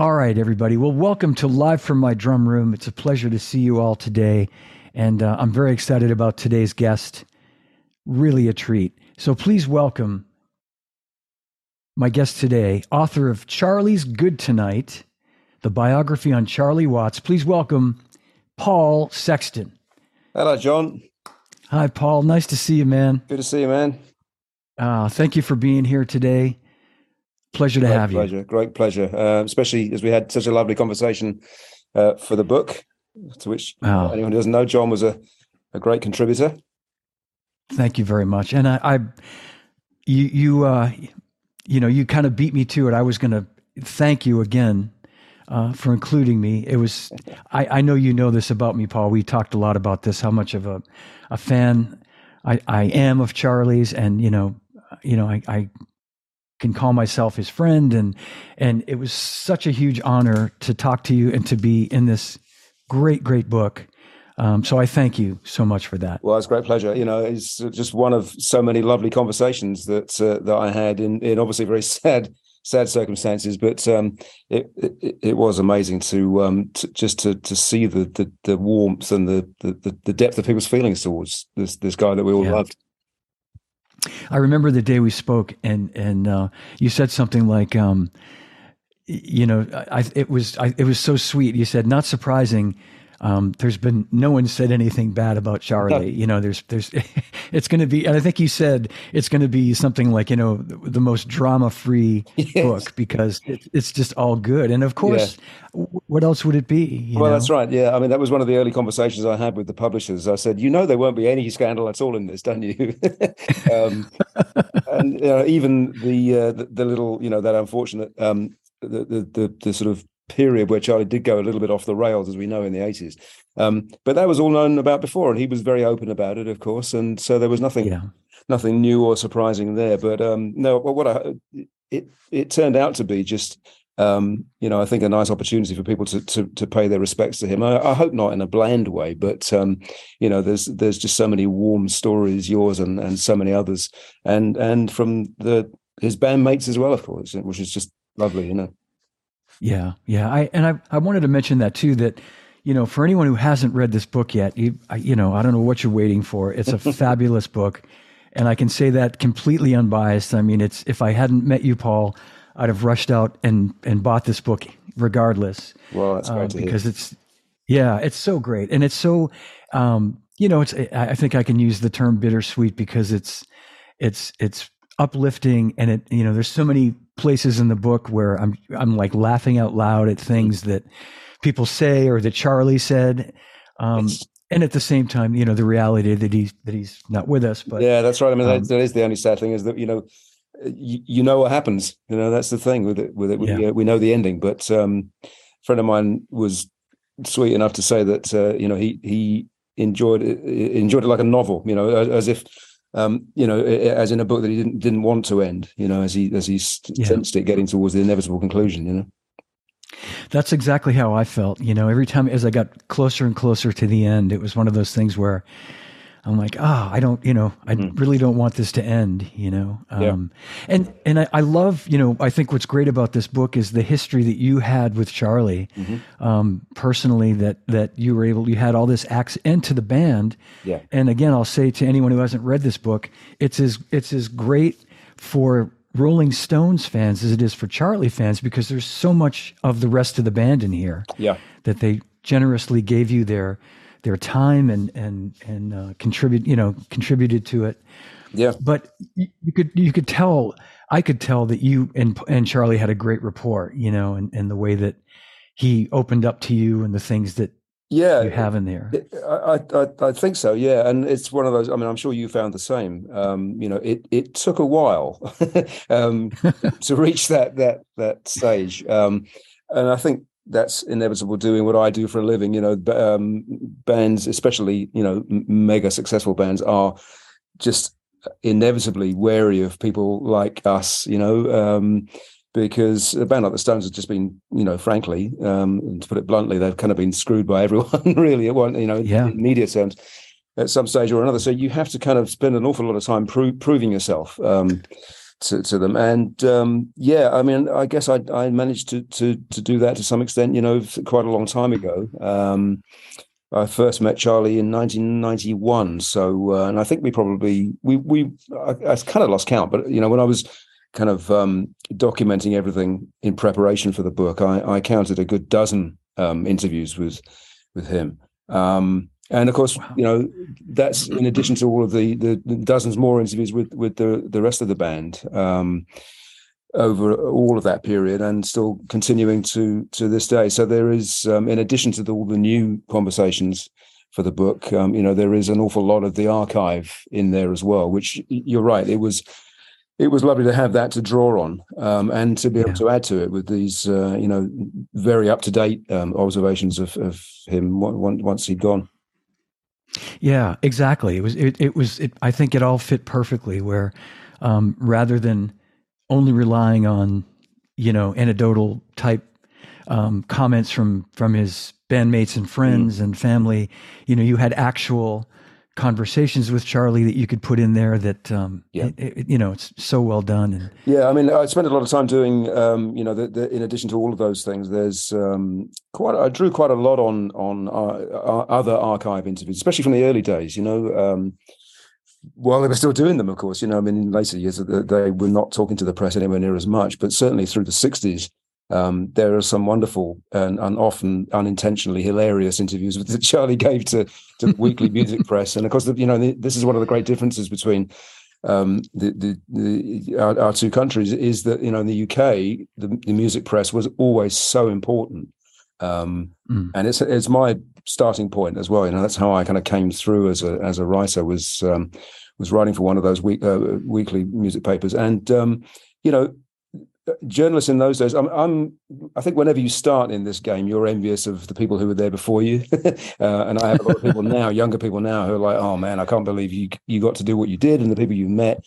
All right, everybody. Well, welcome to Live from My Drum Room. It's a pleasure to see you all today. And uh, I'm very excited about today's guest. Really a treat. So please welcome my guest today, author of Charlie's Good Tonight, the biography on Charlie Watts. Please welcome Paul Sexton. Hello, John. Hi, Paul. Nice to see you, man. Good to see you, man. Uh, thank you for being here today. Pleasure to Great have pleasure. you. Great pleasure. Uh, especially as we had such a lovely conversation uh, for the book, to which Oh. anyone who doesn't know, John was a, a great contributor. Thank you very much. And I, I you, you, uh, you know, you kind of beat me to it. I was going to thank you again uh, for including me. It was, I, I know you know this about me, Paul. We talked a lot about this. How much of a, a fan I, I am of Charlie's, and you know, you know, I, I can call myself his friend, and and it was such a huge honor to talk to you and to be in this great, great book. Um, so I thank you so much for that. Well, it's a great pleasure. You know, it's just one of so many lovely conversations that uh, that I had in, in obviously very sad sad circumstances, but um, it, it it was amazing to um to, just to to see the the, the warmth and the, the the depth of people's feelings towards this this guy that we all Yeah. loved. I remember the day we spoke, and and uh, you said something like, um, you know, I, it was I, it was so sweet. You said, not surprising. Um, there's been no one said anything bad about Charlie. You know, there's there's it's going to be, and I think you said it's going to be something like you know the, the most drama free Yes. book because it, it's just all good. And of course, w- what else would it be? you Well, know? that's right. Yeah, I mean, that was one of the early conversations I had with the publishers. I said, "You know, there won't be any scandal at all in this, don't you?" um, and you know, even the, uh, the the little, you know, that unfortunate, um, the, the the the sort of period where Charlie did go a little bit off the rails, as we know in the eighties. Um, but that was all known about before, and he was very open about it, of course. And so there was nothing Yeah. nothing new or surprising there. But um, no, well, what I, it it turned out to be just um, you know I think a nice opportunity for people to to, to pay their respects to him. I, I hope not in a bland way, but um, you know there's there's just so many warm stories, yours and and so many others, and and from the his bandmates as well, of course, which is just lovely, you know. Yeah, yeah. I and I I wanted to mention that too. That you know, for anyone who hasn't read this book yet, you I, you know, I don't know what you're waiting for. It's a fabulous book, and I can say that completely unbiased. I mean, it's if I hadn't met you, Paul, I'd have rushed out and and bought this book regardless. Well, that's great um, hear. because it's yeah, it's so great, and it's so um, you know, it's I I think I can use the term bittersweet because it's it's it's uplifting, and it you know, there's so many places in the book where I'm I'm like laughing out loud at things that people say or that Charlie said. Um, and at the same time, you know, the reality that he's that he's not with us. But yeah, that's right. I mean, um, that, that is the only sad thing is that you know, you, you know what happens. You know, that's the thing with it. With it, we, Yeah. uh, we know the ending. But um, a friend of mine was sweet enough to say that uh, you know he he enjoyed it, enjoyed it like a novel. You know, as, as if. Um, you know, as in a book that he didn't didn't want to end. You know, as he as he Yeah. sensed it getting towards the inevitable conclusion. You know, That's exactly how I felt. You know, every time as I got closer and closer to the end, it was one of those things where I'm like, ah, I don't, you know, I really don't want this to end, you know. Hmm. Yeah. Um, and and I, I love, you know, I think what's great about this book is the history that you had with Charlie, Mm-hmm. um, personally. That that you were able, you had all this access into the band. Yeah. And again, I'll say to anyone who hasn't read this book, it's as it's as great for Rolling Stones fans as it is for Charlie fans because there's so much of the rest of the band in here yeah, that they generously gave you their their time and and and uh, contribute you know contributed to it. yeah, But you, you could you could tell I could tell that you and and Charlie had a great rapport, you know, and and the way that he opened up to you and the things that yeah. you have in there. I I- I think so, yeah, and it's one of those. I mean, I'm sure you found the same. Um, you know, it it took a while um, to reach that that that stage, um, and I think that's inevitable. Doing what I do for a living, you know, um, bands, especially you know, mega successful bands, are just inevitably wary of people like us. You know. Um, because a band like the Stones has just been, you know, frankly, um, to put it bluntly, they've kind of been screwed by everyone, really. At one, you know, Yeah. in media terms, at some stage or another. So you have to kind of spend an awful lot of time pro- proving yourself. Um, to, to them. And um, yeah, I mean, I guess I, I managed to, to to do that to some extent. You know, quite a long time ago. Um, I first met Charlie in 1991. So, uh, and I think we probably we we I, I, kind of lost count, but you know, when I was kind of um, documenting everything in preparation for the book, I, I counted a good dozen um, interviews with with him. Um, and of course, wow. you know that's in addition to all of the, the dozens more interviews with with the the rest of the band um, over all of that period, and still continuing to to this day. So there is, um, in addition to the, all the new conversations for the book, um, you know, there is an awful lot of the archive in there as well. Which you're right, it was it was lovely to have that to draw on um, and to be able yeah. to add to it with these, uh, you know, very up to date um, observations of, of him once he'd gone. Yeah, exactly. It was. It, it was. It, I think it all fit perfectly. Where um, rather than only relying on, you know, anecdotal type um, comments from from his bandmates and friends mm. and family, you know, you had actual conversations with Charlie that you could put in there that um, yeah. It, it, you know it's so well done and yeah I mean I spent a lot of time doing um, you know the, the, in addition to all of those things there's um, quite I drew quite a lot on on uh, other archive interviews especially from the early days you know um, while they were still doing them of course you know I mean in later years they were not talking to the press anywhere near as much but certainly through the 60s um, there are some wonderful and, and, often unintentionally hilarious interviews that Charlie gave to to Weekly Music Press, and of course, you know, this is one of the great differences between um, the, the, the our, our, two countries is that you know in the UK the, the music press was always so important, um, mm. and it's it's my starting point as well. You know, that's how I kind of came through as a as a writer was um, was writing for one of those week, uh, weekly music papers, and um, you know journalists in those days, I'm, I'm, i think whenever you start in this game, you're envious of the people who were there before you. uh, and I have a lot of people now, younger people now, who are like, "Oh man, I can't believe you you got to do what you did," and the people you met.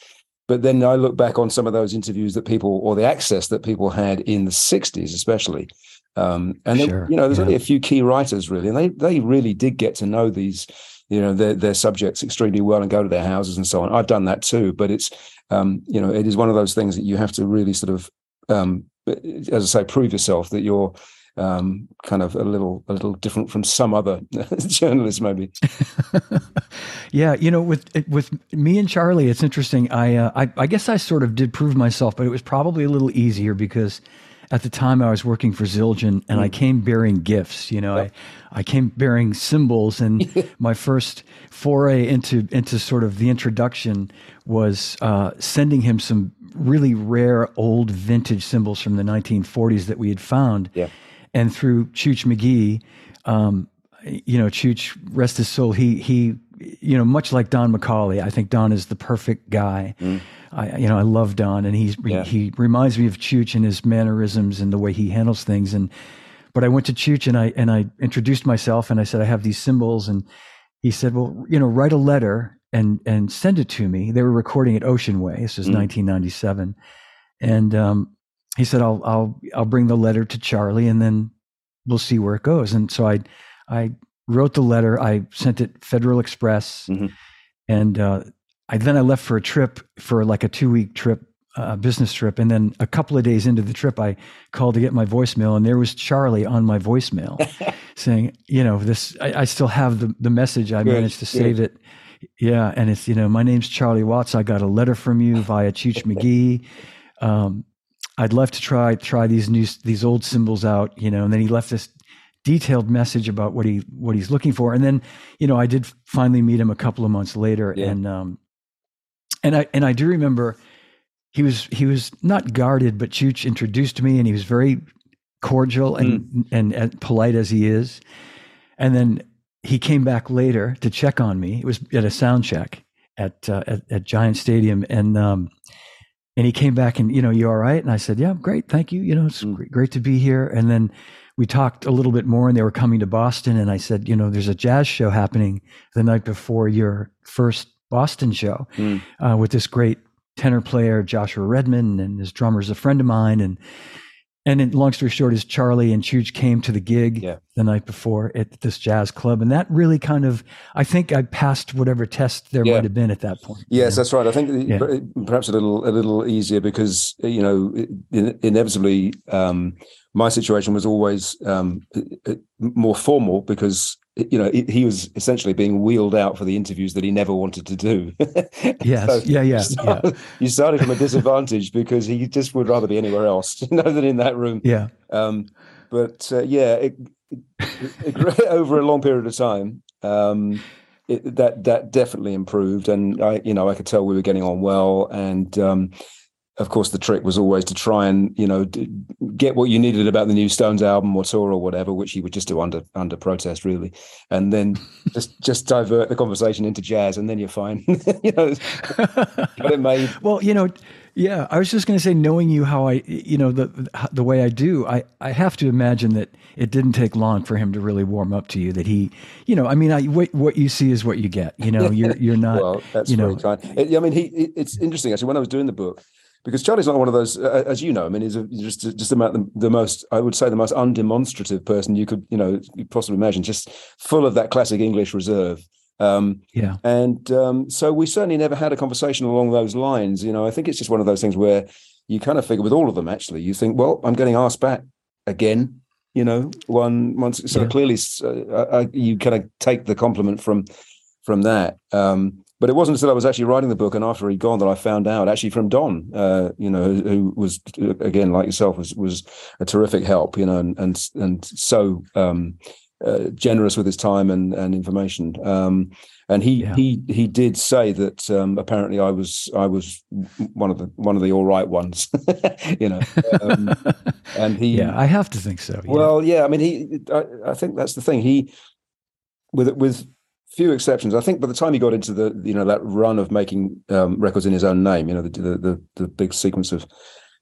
But then I look back on some of those interviews that people, or the access that people had in the '60s, especially. Um, and sure. you know, there's yeah. only a few key writers really, and they they really did get to know these you know their, their subjects extremely well and go to their houses and so on i've done that too but it's um, you know it is one of those things that you have to really sort of um, as I say, prove yourself that you're um, kind of a little a little different from some other journalists, maybe. yeah, you know, with with me and Charlie, it's interesting. I, uh, I I guess I sort of did prove myself, but it was probably a little easier because at the time I was working for Zildjian and mm. I came bearing gifts. You know. I, I came bearing cymbals, and my first foray into into sort of the introduction was uh, sending him some really rare old vintage cymbals from the 1940s that we had found. Yeah. And through Chuch Magee, um, you know, Chuch, rest his soul, he he, you know, much like Don McAulay, I think Don is the perfect guy. Mm. I, you know, I love Don, and he's yeah. he reminds me of Chuch and his mannerisms and the way he handles things. And but I went to Chuch and I and I introduced myself and I said I have these cymbals, and he said, well, you know, write a letter and and send it to me. They were recording at Ocean Way. This was mm. 1997, and um, he said, "I'll I'll I'll bring the letter to Charlie, and then we'll see where it goes." And so I I wrote the letter. I sent it Federal Express, mm-hmm. and uh, I then I left for a trip for like a two week trip. Uh, business trip, and then a couple of days into the trip, I called to get my voicemail, and there was Charlie on my voicemail, saying, "You know, this. I, I still have the the message. I good, managed to save good. it." Yeah, and it's you know my name's Charlie Watts. I got a letter from you via Chuch Magee. Um, I'd love to try try these new these old cymbals out, you know. And then he left this detailed message about what he what he's looking for. And then you know I did finally meet him a couple of months later, yeah. and um, and I and I do remember he was he was not guarded, but Chuch introduced me, and he was very cordial and, mm. and, and polite as he is. And then he came back later to check on me. It was at a sound check at uh, at, at, Giant Stadium, and um, and he came back and you know you all right? And I said, yeah, great, thank you. You know, it's mm. great to be here. And then we talked a little bit more, and they were coming to Boston, and I said, you know, there's a jazz show happening the night before your first Boston show mm. uh, with this great tenor player Joshua Redman, and his drummer is a friend of mine, and and in, long story short is Charlie and Chuch came to the gig Yeah. the night before at this jazz club, and that really kind of I think I passed whatever test there Yeah. might have been at that point. you Yes, know? that's right. I think Yeah. perhaps a little a little easier because you know inevitably um, my situation was always um, more formal because you know he he was essentially being wheeled out for the interviews that he never wanted to do. Yes. So yeah. you Yeah. Yeah. you started from a disadvantage because he just would rather be anywhere else, you know, than in that room. Yeah. Um, but uh, yeah, it, it, it, over a long period of time, um, it, that that definitely improved, and I, you know, I could tell we were getting on well. And um, of course, the trick was always to try and you know d- get what you needed about the new Stones album or tour or whatever, which he would just do under under protest, really, and then just just divert the conversation into jazz, and then you're fine. you know, got it made. Well, you know, yeah, I was just going to say, knowing you how I, you know, the the way I do, I I have to imagine that it didn't take long for him to really warm up to you. That he, you know, I mean, I what, what you see is what you get. You know, you're you're not. well, that's you know, kind. I mean, he. It, it's interesting actually. When I was doing the book, because Charlie's not one of those, uh, as you know. I mean, he's a, just just about the, the most. I would say the most undemonstrative person you could, you know, possibly imagine. Just full of that classic English reserve. Um, yeah, and um, so we certainly never had a conversation along those lines. You know, I think it's just one of those things where you kind of figure with all of them. Actually, you think, well, I'm getting asked back again. You know, one once. So Yeah. clearly, uh, I, you kind of take the compliment from from that. Um, but it wasn't until I was actually writing the book and after he'd gone that I found out actually from Don, uh, you know, who, who was again like yourself was was a terrific help, you know, and and and so um, uh, generous with his time and and information. Um, and he Yeah. he he did say that um, apparently I was I was one of the one of the all right ones, you know, um, and he yeah, I have to think so. yeah. well, yeah. I mean, he. I, I think that's the thing. He, with with few exceptions, I think by the time he got into the you know that run of making um, records in his own name, you know, the the the, the big sequence of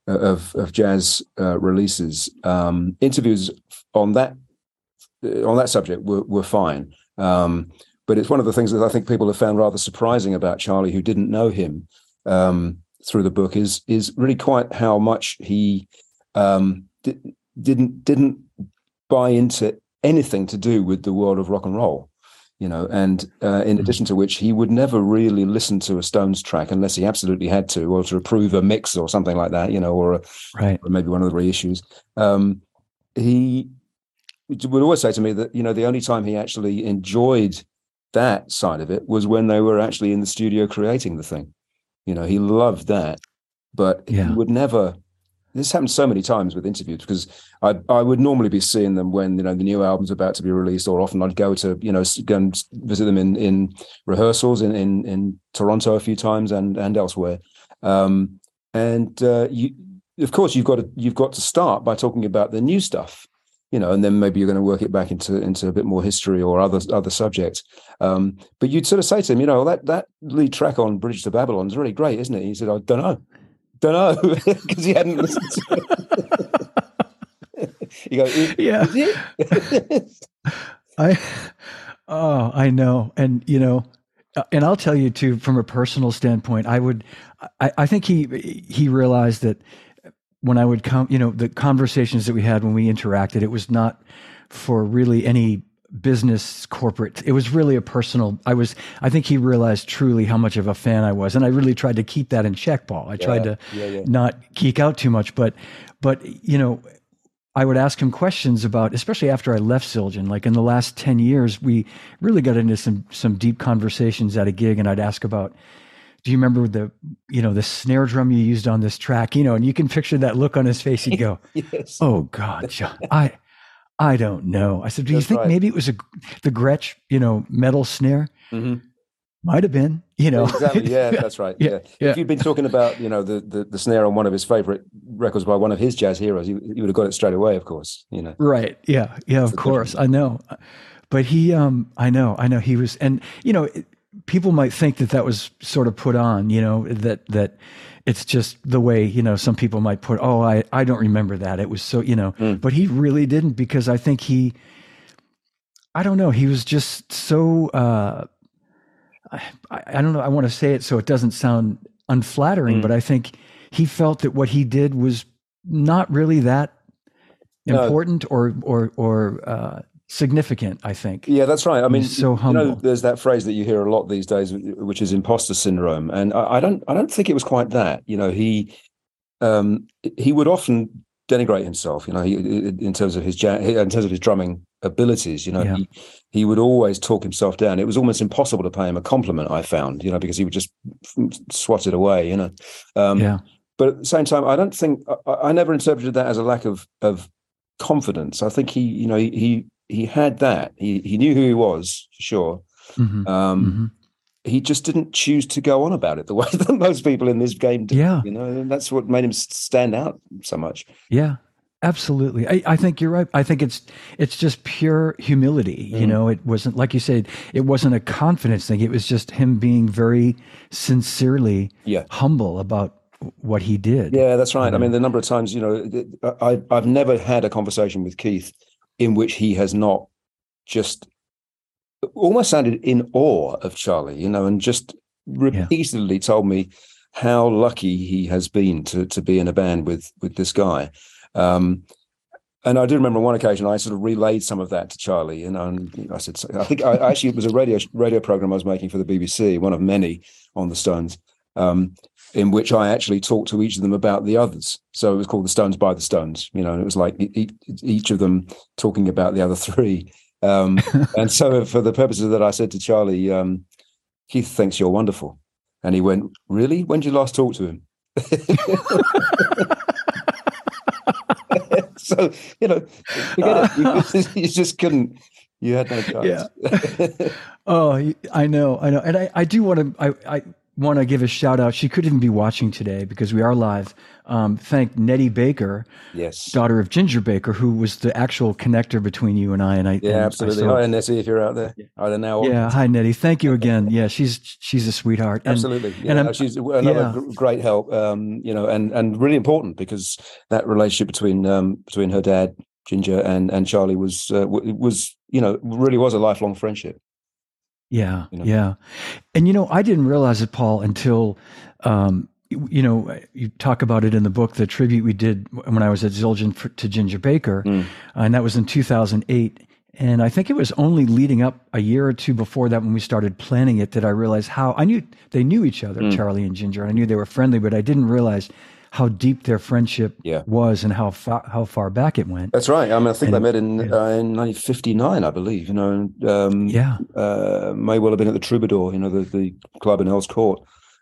of of jazz uh, releases, um, interviews on that uh, on that subject were were fine. Um, but it's one of the things that I think people have found rather surprising about Charlie, who didn't know him um, through the book, is is really quite how much he um, di- didn't didn't buy into anything to do with the world of rock and roll you know and uh, in Mhm. addition to which he would never really listen to a stones track unless he absolutely had to or to approve a mix or something like that you know or, a, right. or maybe one of the reissues um, he would always say to me that you know the only time he actually enjoyed that side of it was when they were actually in the studio creating the thing you know he loved that but Yeah. he would never this happens so many times with interviews because I I would normally be seeing them when you know the new album's about to be released, or often I'd go to you know go and visit them in in rehearsals in in, in Toronto a few times and and elsewhere. Um, and uh, you, of course, you've got to you've got to start by talking about the new stuff, you know, and then maybe you're going to work it back into into a bit more history or other other subjects. Um, but you'd sort of say to him, you know, that that lead track on Bridge to Babylon is really great, isn't it? He said, I don't know. Don't know because he hadn't listened to it. you go, "Is- Yeah. is it? I, oh, I know, and you know, uh, and I'll tell you too, from a personal standpoint, I would, I, I think he he realized that when I would come, you know, the conversations that we had when we interacted, it was not for really any business corporate it was really a personal i was i think he realized truly how much of a fan i was and i really tried to keep that in check paul i tried to yeah, yeah. not geek out too much but but you know I would ask him questions about, especially after I left Zildjian. Like in the last ten years, we really got into some some deep conversations at a gig, and I'd ask about, do you remember the you know the snare drum you used on this track? You know, and you can picture that look on his face. He'd go, Yes. "Oh God, John, I I don't know." I said, "Do you think right. maybe it was a the Gretsch you know metal snare? Mhm. Might have been. You know, exactly. Yeah, that's right. Yeah, Yeah. If you'd been talking about, you know, the, the the snare on one of his favorite records by one of his jazz heroes, you, you would have got it straight away. Of course, you know. Right. Yeah. Yeah. Of the course. I know. But he, um, I know, I know he was, and you know, it- people might think that that was sort of put on, you know, that, that it's just the way, you know, some people might put, oh, I, I don't remember that. It was so, you know, Mm. but he really didn't because I think he, I don't know, he was just so, uh, I, I don't know, I want to say it so it doesn't sound unflattering, Mm. but I think he felt that what he did was not really that important or or or uh, significant. I think. Yeah, that's right. I mean, so humble. You know, there's that phrase that you hear a lot these days, which is imposter syndrome, and I, I don't, I don't think it was quite that. You know, he, um, he would often denigrate himself. You know, he, in terms of his in terms of his drumming abilities. You know, Yeah. he he would always talk himself down. It was almost impossible to pay him a compliment. I found, you know, because he would just swat it away. You know, um, yeah. but at the same time, I don't think I, I never interpreted that as a lack of of confidence. I think he, you know, he he, he had that. He he knew who he was for sure. Mhm. Um, Mhm. He just didn't choose to go on about it the way that most people in this game do. Yeah. You know, and that's what made him stand out so much. Yeah, absolutely. I, I think you're right. I think it's it's just pure humility. You Mm. know, it wasn't like you said. It wasn't a confidence thing. It was just him being very sincerely Yeah. humble about what he did. Yeah, that's right. I mean, the number of times, you know, I, I've never had a conversation with Keith in which he has not just almost sounded in awe of Charlie, you know, and just repeatedly told me how lucky he has been to to be in a band with with this guy. Um, and I do remember on one occasion I sort of relayed some of that to Charlie, you know, and I said, I think I actually it was a radio radio program I was making for the BBC, one of many on the Stones. Um, in which I actually talked to each of them about the others. So it was called the Stones by the Stones, you know, and it was like each of them talking about the other three. Um, and so for the purposes of that, I said to Charlie, um, Keith thinks you're wonderful. And he went, Really? When did you last talk to him? so, you know, forget it. You, you just couldn't, you had no chance. Oh, I know, I know, and I, I do want to, I, I want to give a shout out. She could even be watching today because we are live. Um, thank Nettie Baker, yes. daughter of Ginger Baker, who was the actual connector between you and I. And I, Yeah, and I absolutely. saw- Hi, Nessie, if you're out there. I don't know. yeah, hi Nettie. Thank you again. Yeah, she's she's a sweetheart. And, Absolutely, yeah, and I'm- she's another yeah. great help. Um, you know, and and really important because that relationship between um, between her dad Ginger and and Charlie was uh, was you know really was a lifelong friendship. Yeah, you know? yeah. And you know, I didn't realize it, Paul, until um, you, know you talk about it in the book, the tribute we did when I was at Zildjian for, to Ginger Baker, Mm. and that was in 2008. And I think it was only leading up a year or two before that when we started planning it that I realized how I knew they knew each other, Mm. Charlie and Ginger. I knew they were friendly, but I didn't realize how deep their friendship Yeah. was and how far, how far back it went. That's right. I mean, I think And- they met in yeah. uh, in 1959, I believe. You know, and, um, Yeah, uh, may well have been at the Troubadour, you know, the, the club in Earl's Court.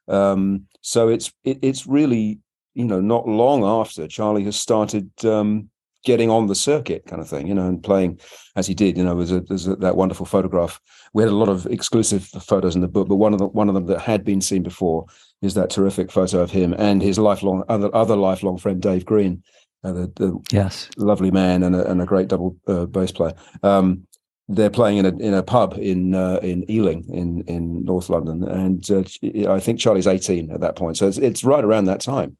Um, so it's it, it's really you know not long after Charlie has started um, getting on the circuit, kind of thing, you know, and playing as he did. You know, there's, a, there's a, that wonderful photograph. We had a lot of exclusive photos in the book, but one of the one of them that had been seen before is that terrific photo of him and his lifelong other other lifelong friend Dave Green, uh, the, the yes, lovely man and a, and a great double uh, bass player. Um, they're playing in a in a pub in uh, in Ealing in in North London, and uh, I think Charlie's eighteen at that point, so it's it's right around that time.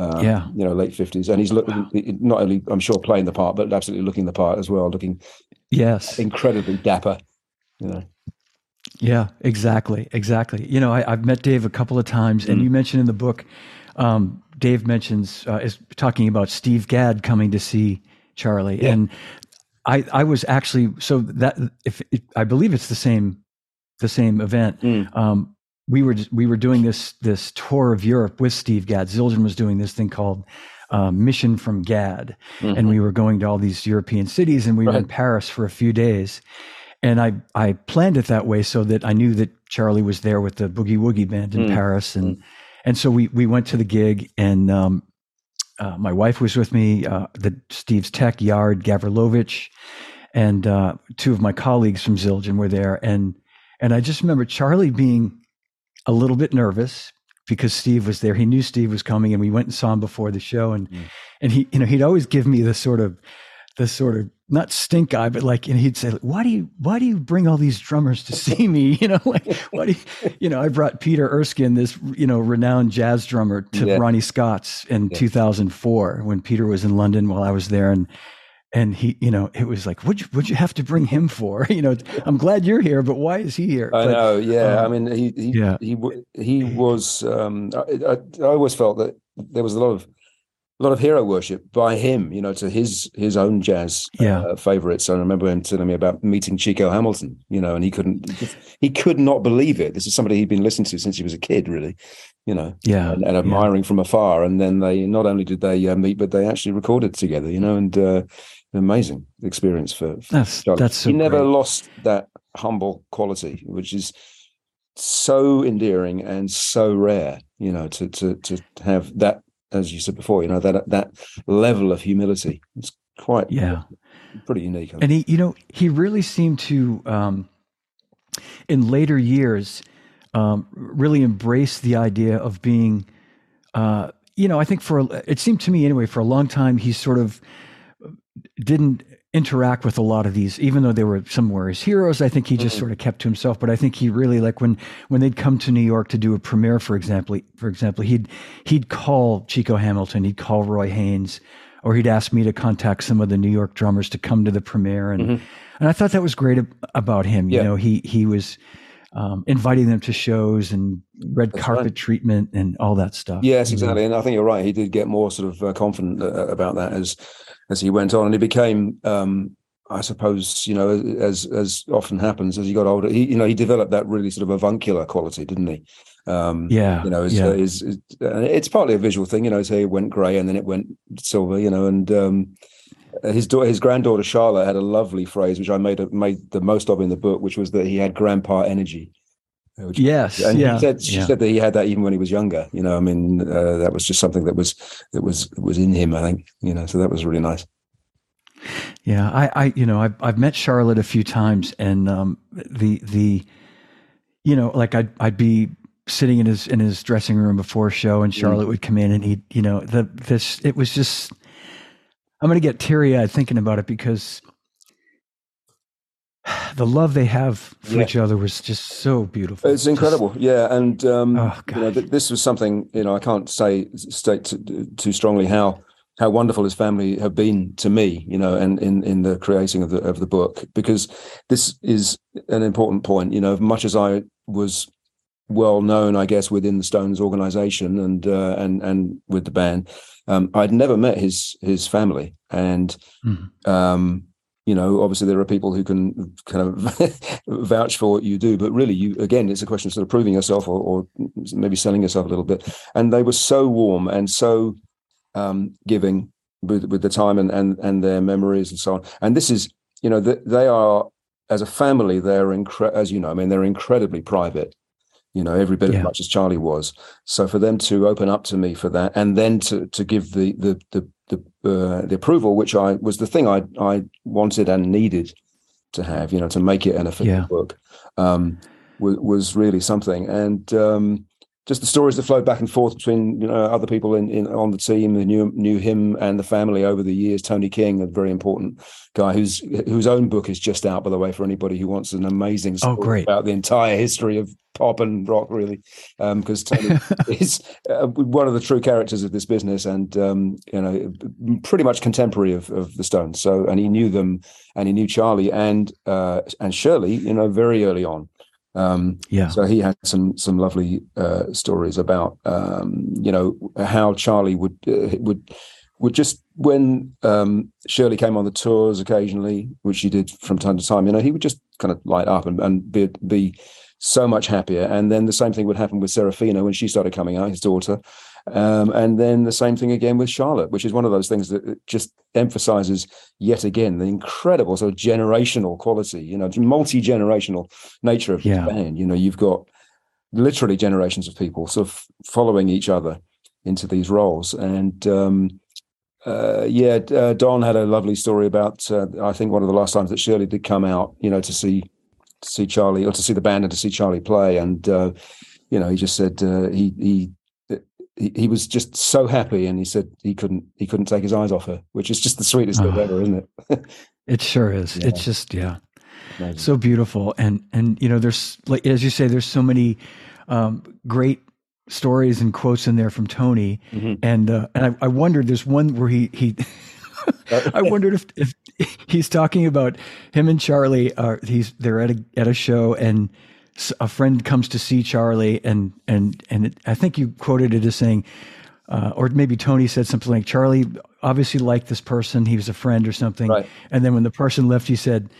Uh, Yeah. you know, late fifties, and he's looking not only I'm sure playing the part, but absolutely looking the part as well, looking yes. incredibly dapper. You know, Yeah, exactly, exactly. You know, I, I've met Dave a couple of times, and Mm. you mentioned in the book, um, Dave mentions uh, is talking about Steve Gadd coming to see Charlie, Yeah. and I I was actually so that if it, I believe it's the same the same event. Mm. Um, we were we were doing this this tour of Europe with Steve Gadd. Zildjian was doing this thing called uh, Mission from Gadd, and we were going to all these European cities, and we were in Mm-hmm. Paris for a few days. And I, I planned it that way so that I knew that Charlie was there with the Boogie Woogie band in Mm. Paris, and and so we we went to the gig, and um, uh, my wife was with me, uh, the Steve's tech Yard Gavrilovich, and uh, two of my colleagues from Zildjian were there, and and I just remember Charlie being a little bit nervous because Steve was there. He knew Steve was coming, and we went and saw him before the show, and Mm. and he you know he'd always give me the sort of the sort of not stink eye, but like, and he'd say, "Why do you why do you bring all these drummers to see me? You know, like why do you, you know?" I brought Peter Erskine, this you know renowned jazz drummer, to Yeah. Ronnie Scott's in Yeah. 2004 when Peter was in London while I was there, and and he, you know, it was like, "What'd you, what'd you have to bring him for?" You know, I'm glad you're here, but why is he here? I But, know. Yeah, um, I mean, he he yeah. he he was. Um, I, I, I always felt that there was a lot of a lot of hero worship by him, you know, to his his own jazz yeah. uh, favorites. I remember him telling me about meeting Chico Hamilton, you know, and he couldn't, he could not believe it. This is somebody he'd been listening to since he was a kid, really, you know, yeah, and, and admiring yeah. from afar. And then they not only did they uh, meet, but they actually recorded together, you know, and uh, amazing experience for, for that's Charlie. that's he never great. lost that humble quality, which is so endearing and so rare, you know, to to to have that as you said before, you know that that level of humility. It's quite yeah, pretty unique. And he, you know, he really seemed to, um, in later years, um, really embrace the idea of being. Uh, you know, I think for it seemed to me anyway for a long time he sort of didn't interact with a lot of these, even though they were somewhere his heroes. I think he just mm-hmm. sort of kept to himself. But I think he really like when when they'd come to New York to do a premiere, for example, for example, he'd he'd call Chico Hamilton, he'd call Roy Haynes, or he'd ask me to contact some of the New York drummers to come to the premiere, and mm-hmm. and I thought that was great about him. You yeah. know, he he was. Um, inviting them to shows and red That's carpet right. treatment and all that stuff. Yes, exactly. And I think you're right. He did get more sort of uh, confident uh, about that as as he went on, and he became, um, I suppose, you know, as as often happens as he got older, he you know he developed that really sort of avuncular quality, didn't he? Um, yeah, you know, his, yeah. Uh, his, his, it's partly a visual thing. You know, his hair went grey and then it went silver. You know, and um, his daughter, his granddaughter Charlotte had a lovely phrase which I made a, made the most of in the book, which was that he had grandpa energy. Which, yes, and yeah, he said, she yeah. said that he had that even when he was younger. You know, I mean, uh, that was just something that was that was was in him. I think. You know, so that was really nice. Yeah, I, I, you know, I've, I've met Charlotte a few times, and um, the the, you know, like I'd I'd be sitting in his in his dressing room before a show, and Charlotte mm. would come in, and he, you know, the this it was just, I'm gonna get teary eyed thinking about it because the love they have for yeah. each other was just so beautiful. It's incredible, just, yeah. And um, oh, you know, th- this was something you know I can't say state t- too strongly how how wonderful his family have been to me, you know, and in in the creating of the of the book, because this is an important point. You know, much as I was well known, I guess, within the Stones organization and uh, and and with the band, um, I'd never met his his family, and mm-hmm. um, you know, obviously there are people who can kind of vouch for what you do, but really, you again, it's a question of sort of proving yourself or, or maybe selling yourself a little bit. And they were so warm and so um, giving with, with the time and, and and their memories and so on. And this is, you know, the, they are as a family, they're incre- as you know, I mean, they're incredibly private. You know, every bit yeah. as much as Charlie was. So for them to open up to me for that, and then to to give the the the the, uh, the approval, which I was the thing I I wanted and needed to have, you know, to make it an official yeah. book, um, was, was really something. And um, just the stories that flowed back and forth between you know other people in, in on the team who knew knew him and the family over the years. Tony King, a very important guy whose whose own book is just out, by the way, for anybody who wants an amazing oh, story oh, about the entire history of pop and rock, really, because um, Tony is uh, one of the true characters of this business, and um, you know, pretty much contemporary of, of the Stones. So, and he knew them, and he knew Charlie and uh, and Shirley, you know, very early on. Um, yeah. So he had some some lovely uh, stories about um, you know how Charlie would uh, would would just when um, Shirley came on the tours occasionally, which she did from time to time. You know, he would just kind of light up and, and be be so much happier. And then the same thing would happen with Serafina when she started coming out, his daughter. Um, and then the same thing again with Charlotte, which is one of those things that just emphasizes yet again the incredible sort of generational quality, you know, multi generational nature of yeah. the band. You know, you've got literally generations of people sort of following each other into these roles. And um, uh, yeah, uh, Don had a lovely story about, uh, I think, one of the last times that Shirley did come out, you know, to see to see Charlie or to see the band and to see Charlie play. And, uh, you know, he just said uh, he, he he, he was just so happy, and he said he couldn't he couldn't take his eyes off her, which is just the sweetest thing oh, ever, isn't it? it sure is. Yeah. It's just yeah, Amazing. so beautiful, and and you know, there's like as you say, there's so many um, great stories and quotes in there from Tony, mm-hmm. and uh, and I, I wondered there's one where he he. I wondered if, if he's talking about him and Charlie. Are he's they're at a at a show and a friend comes to see Charlie, and and and it, I think you quoted it as saying, uh, or maybe Tony said something like, Charlie obviously liked this person. He was a friend or something. Right. And then when the person left, he said,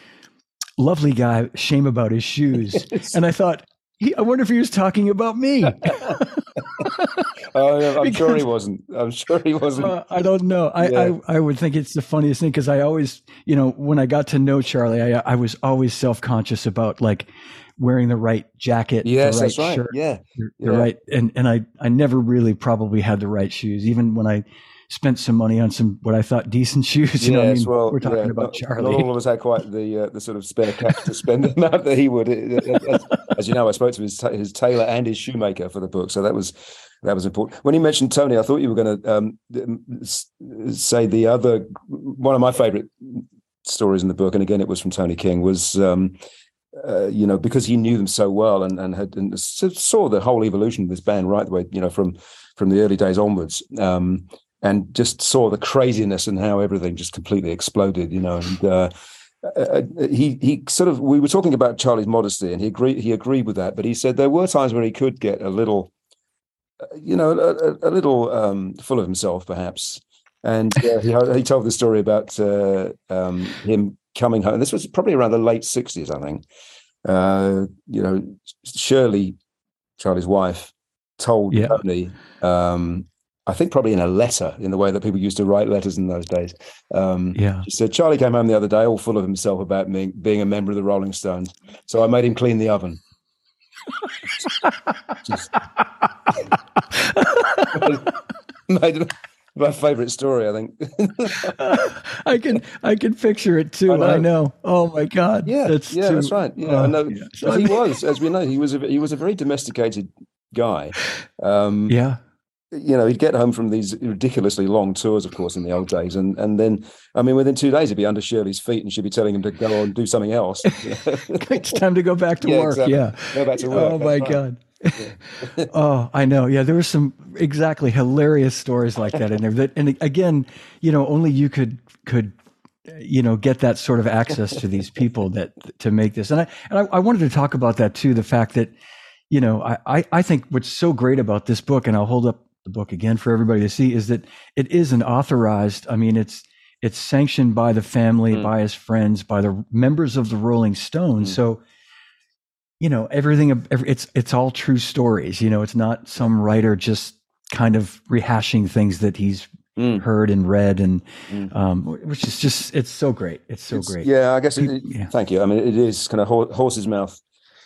lovely guy, shame about his shoes. and I thought, he, I wonder if he was talking about me. oh, I'm because, sure he wasn't. I'm sure he wasn't. Uh, I don't know. I, yeah. I, I would think it's the funniest thing because I always, you know, when I got to know Charlie, I, I was always self conscious about like wearing the right jacket, yes, the right, right. shirt, yeah, the, the right, and and I I never really probably had the right shoes, even when I spent some money on some what I thought decent shoes. You yes, know, I mean, well, we're talking yeah, about not, Charlie. Not all of us had quite the uh, the sort of spare cash to spend the amount that he would. As, as, you know, I spoke to his his tailor and his shoemaker for the book, so that was that was important. When you mentioned Tony, I thought you were going to um, say the other one of my favorite stories in the book, and again, it was from Tony King. Was um, uh, you know because he knew them so well and and had and saw the whole evolution of this band right the way you know from from the early days onwards. Um, and just saw the craziness and how everything just completely exploded, you know. And uh, uh, uh, he he sort of we were talking about Charlie's modesty, and he agreed he agreed with that. But he said there were times when he could get a little, uh, you know, a, a little um, full of himself, perhaps. And uh, he he told the story about uh, um, him coming home. This was probably around the late sixties, I think. you know, Shirley, Charlie's wife, told yeah. Tony um, I think probably in a letter, in the way that people used to write letters in those days. Um, yeah. She said, Charlie came home the other day, all full of himself about me being a member of the Rolling Stones. So I made him clean the oven. Just, made my favorite story, I think. I can I can picture it too. I know. I know. Oh my God. Yeah, that's yeah, too, that's right. Yeah, uh, I know. Yeah. So, he was, as we know, he was a he was a very domesticated guy. Um, yeah you know, he'd get home from these ridiculously long tours, of course, in the old days, and and then, I mean, within two days, he'd be under Shirley's feet, and she'd be telling him to go and do something else. it's time to go back to yeah, work. Exactly. Yeah, go back to work. Oh my right. god. Oh, I know. Yeah, there were some exactly hilarious stories like that in there. That, and again, you know, only you could could you know get that sort of access to these people that to make this. And I and I, I wanted to talk about that too. The fact that you know, I, I think what's so great about this book, and I'll hold up the book again for everybody to see is that it is an authorized i mean it's it's sanctioned by the family mm. by his friends by the members of the rolling stones mm. so you know everything it's it's all true stories you know it's not some writer just kind of rehashing things that he's mm. heard and read and mm. um, which is just it's so great it's so it's, great yeah i guess it, yeah. thank you i mean it is kind of horse's mouth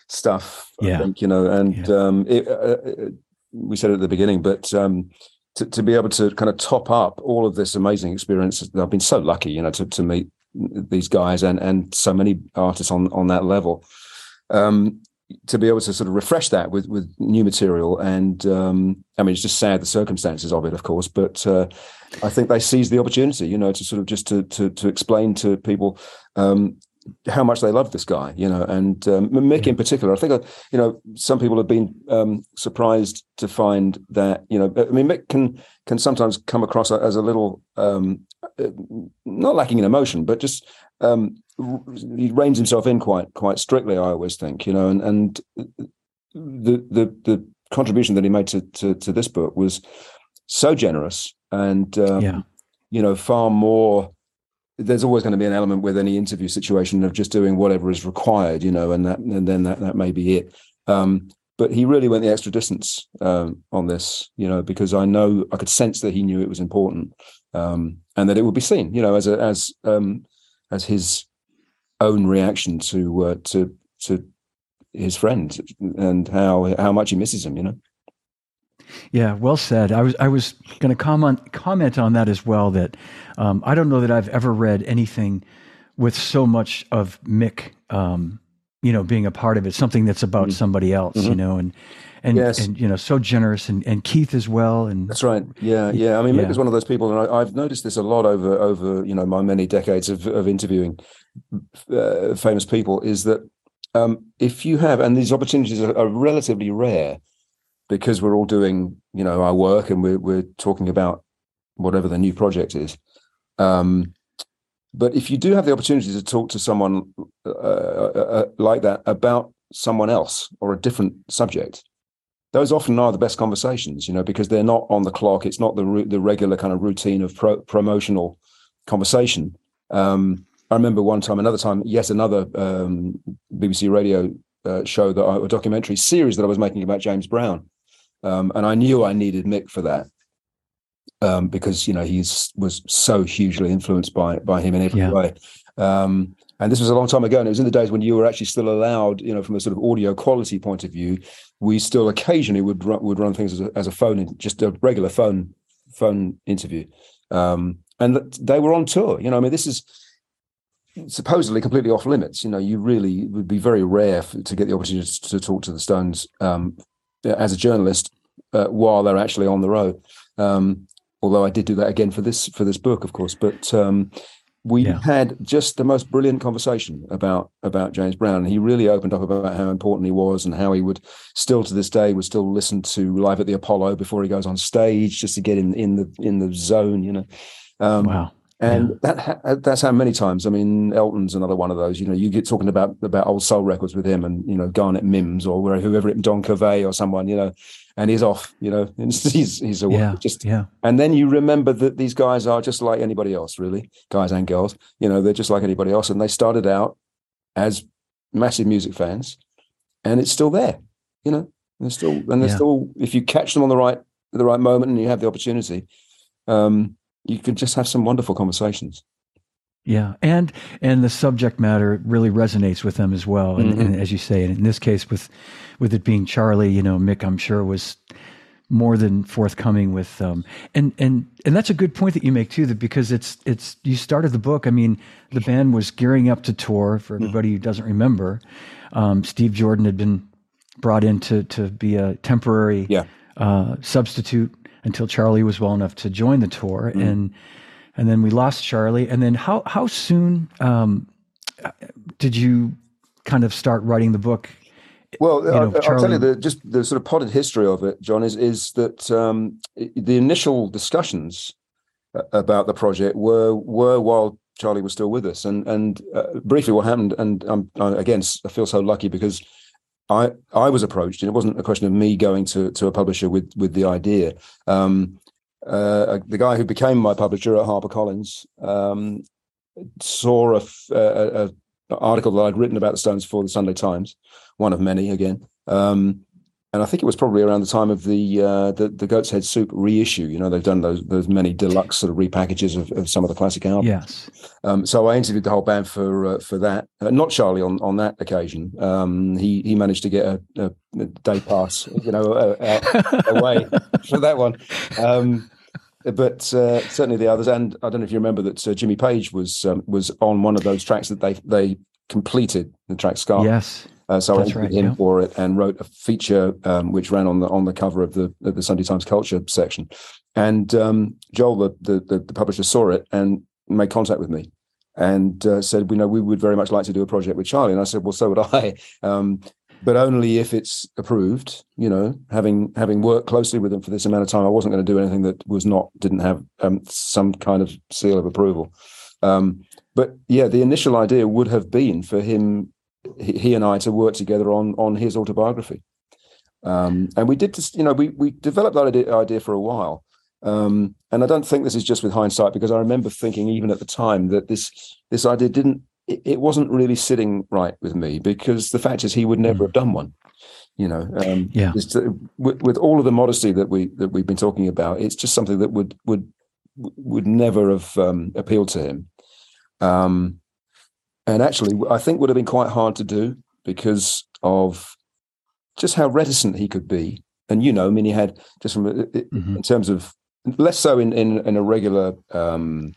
stuff yeah. think you know and yeah. um, it, uh, uh we said at the beginning, but um, to, to be able to kind of top up all of this amazing experience, I've been so lucky, you know, to, to meet these guys and and so many artists on on that level. Um, to be able to sort of refresh that with with new material and um, I mean it's just sad the circumstances of it of course but uh, I think they seized the opportunity you know to sort of just to to, to explain to people um, how much they love this guy, you know, and um, Mick in particular. I think, uh, you know, some people have been um, surprised to find that, you know, I mean, Mick can can sometimes come across as a little um, uh, not lacking in emotion, but just um, he reins himself in quite quite strictly. I always think, you know, and and the the the contribution that he made to to, to this book was so generous and um, yeah. you know far more there's always going to be an element with any interview situation of just doing whatever is required, you know, and that and then that that may be it. Um, but he really went the extra distance um, on this, you know, because I know I could sense that he knew it was important um, and that it would be seen, you know, as a as um, as his own reaction to uh, to to his friend and how how much he misses him, you know. Yeah, well said. I was I was going to comment comment on that as well. That um, I don't know that I've ever read anything with so much of Mick, um, you know, being a part of it. Something that's about mm-hmm. somebody else, mm-hmm. you know, and and yes. and you know, so generous, and and Keith as well. And that's right. Yeah, yeah. I mean, Mick yeah. is one of those people, and I, have noticed this a lot over over you know my many decades of of interviewing uh, famous people. Is that um, if you have, and these opportunities are, are relatively rare because we're all doing you know our work and we're we're talking about whatever the new project is. Um, but if you do have the opportunity to talk to someone uh, uh, uh, like that about someone else or a different subject, those often are the best conversations, you know, because they're not on the clock. It's not the the regular kind of routine of pro- promotional conversation. Um, I remember one time, another time, yet another um, BBC radio uh, show that I, a documentary series that I was making about James Brown, um, and I knew I needed Mick for that um, because you know he was so hugely influenced by by him in every yeah. way. And this was a long time ago, and it was in the days when you were actually still allowed, you know, from a sort of audio quality point of view, we still occasionally would run, would run things as a, as a phone, just a regular phone phone interview, um, and they were on tour. You know, I mean, this is supposedly completely off limits. You know, you really would be very rare to get the opportunity to, to talk to the Stones um, as a journalist uh, while they're actually on the road. Um, although I did do that again for this for this book, of course. But um, we yeah. had just the most brilliant conversation about about James Brown. He really opened up about how important he was and how he would still to this day would still listen to live at the Apollo before he goes on stage just to get in in the in the zone. You know. Um, wow. And yeah. that that's how many times. I mean, Elton's another one of those. You know, you get talking about about old soul records with him, and you know, Garnet Mimms or whoever, it Don Covay or someone. You know, and he's off. You know, he's he's a yeah, just yeah. And then you remember that these guys are just like anybody else, really, guys and girls. You know, they're just like anybody else, and they started out as massive music fans, and it's still there. You know, they're still and they're yeah. still. If you catch them on the right the right moment and you have the opportunity, um, you can just have some wonderful conversations. Yeah, and and the subject matter really resonates with them as well. And, mm-hmm. and, as you say, and in this case, with with it being Charlie, you know, Mick, I'm sure was more than forthcoming with um and and and that's a good point that you make too that because it's it's you started the book i mean the band was gearing up to tour for mm-hmm. everybody who doesn't remember um, steve jordan had been brought in to to be a temporary yeah. uh, substitute until charlie was well enough to join the tour mm-hmm. and and then we lost Charlie. And then how how soon um, did you kind of start writing the book? Well, you know, I, will tell you the just the sort of potted history of it, John, is is that um, the initial discussions about the project were were while Charlie was still with us, and and uh, briefly what happened, and um, again I feel so lucky because I I was approached, and it wasn't a question of me going to to a publisher with with the idea. Um, uh, the guy who became my publisher at HarperCollins um, saw a, article that I'd written about the Stones for the Sunday Times, one of many again. Um, and I think it was probably around the time of the, uh, the the Goat's Head Soup reissue. You know, they've done those those many deluxe sort of repackages of, of some of the classic albums. Yes. Um, so I interviewed the whole band for uh, for that. Uh, not Charlie on, on that occasion. Um, he he managed to get a, a, a day pass, you know, away for that one. Um, but uh, certainly the others. And I don't know if you remember that uh, Jimmy Page was um, was on one of those tracks that they they completed the track Scar. Yes. Uh, so That's I interviewed right, him yeah. for it and wrote a feature um, which ran on the on the cover of the of the Sunday Times Culture section. And um, Joel, the, the, the publisher, saw it and made contact with me and uh, said, "We know we would very much like to do a project with Charlie." And I said, "Well, so would I." Um, but only if it's approved. You know, having having worked closely with them for this amount of time, I wasn't going to do anything that was not didn't have um, some kind of seal of approval. Um, but yeah, the initial idea would have been for him, he and I, to work together on on his autobiography. Um, and we did, just, you know, we we developed that idea, idea for a while. Um, and I don't think this is just with hindsight because I remember thinking even at the time that this this idea didn't it, it, wasn't really sitting right with me because the fact is he would never mm. have done one. You know, um, yeah. To, with, with, all of the modesty that we that we've been talking about, it's just something that would would would never have um, appealed to him. Um, and actually, I think would have been quite hard to do because of just how reticent he could be. And you know, I mean, he had just from mm-hmm. in terms of less so in in, in a regular um,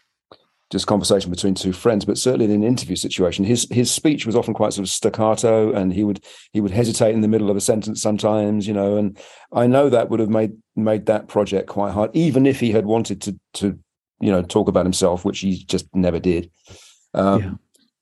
just conversation between two friends, but certainly in an interview situation, his his speech was often quite sort of staccato, and he would he would hesitate in the middle of a sentence sometimes, you know. And I know that would have made made that project quite hard, even if he had wanted to to you know talk about himself, which he just never did. Um, yeah.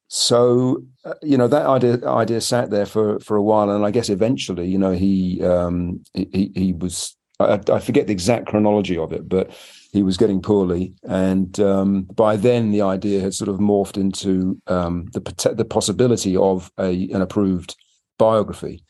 So uh, you know that idea idea sat there for for a while, and I guess eventually, you know, he um, he he was I, I forget the exact chronology of it, but he was getting poorly, and um, by then the idea had sort of morphed into um, the the possibility of a an approved biography.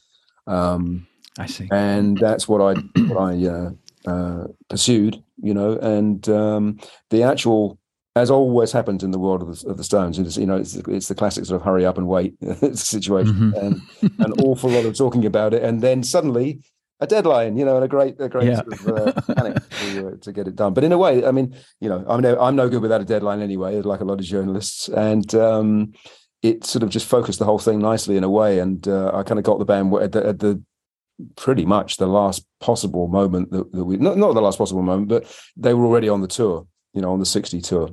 Um, I see. And that's what I what I uh, uh, pursued, you know. And um, the actual, as always happens in the world of the, of the Stones, it's, you know, it's, it's the classic sort of hurry up and wait situation, mm-hmm. and an awful lot of talking about it, and then suddenly a deadline, you know, and a great, a great yeah. sort of, uh, panic to, uh, to, get it done. But in a way, I mean, you know, I'm no, I'm no good without a deadline anyway, like a lot of journalists, and um, it sort of just focused the whole thing nicely in a way. And uh, I kind of got the band at the, at the, pretty much the last possible moment that, that, we not not the last possible moment, but they were already on the tour, you know, on the 60 tour.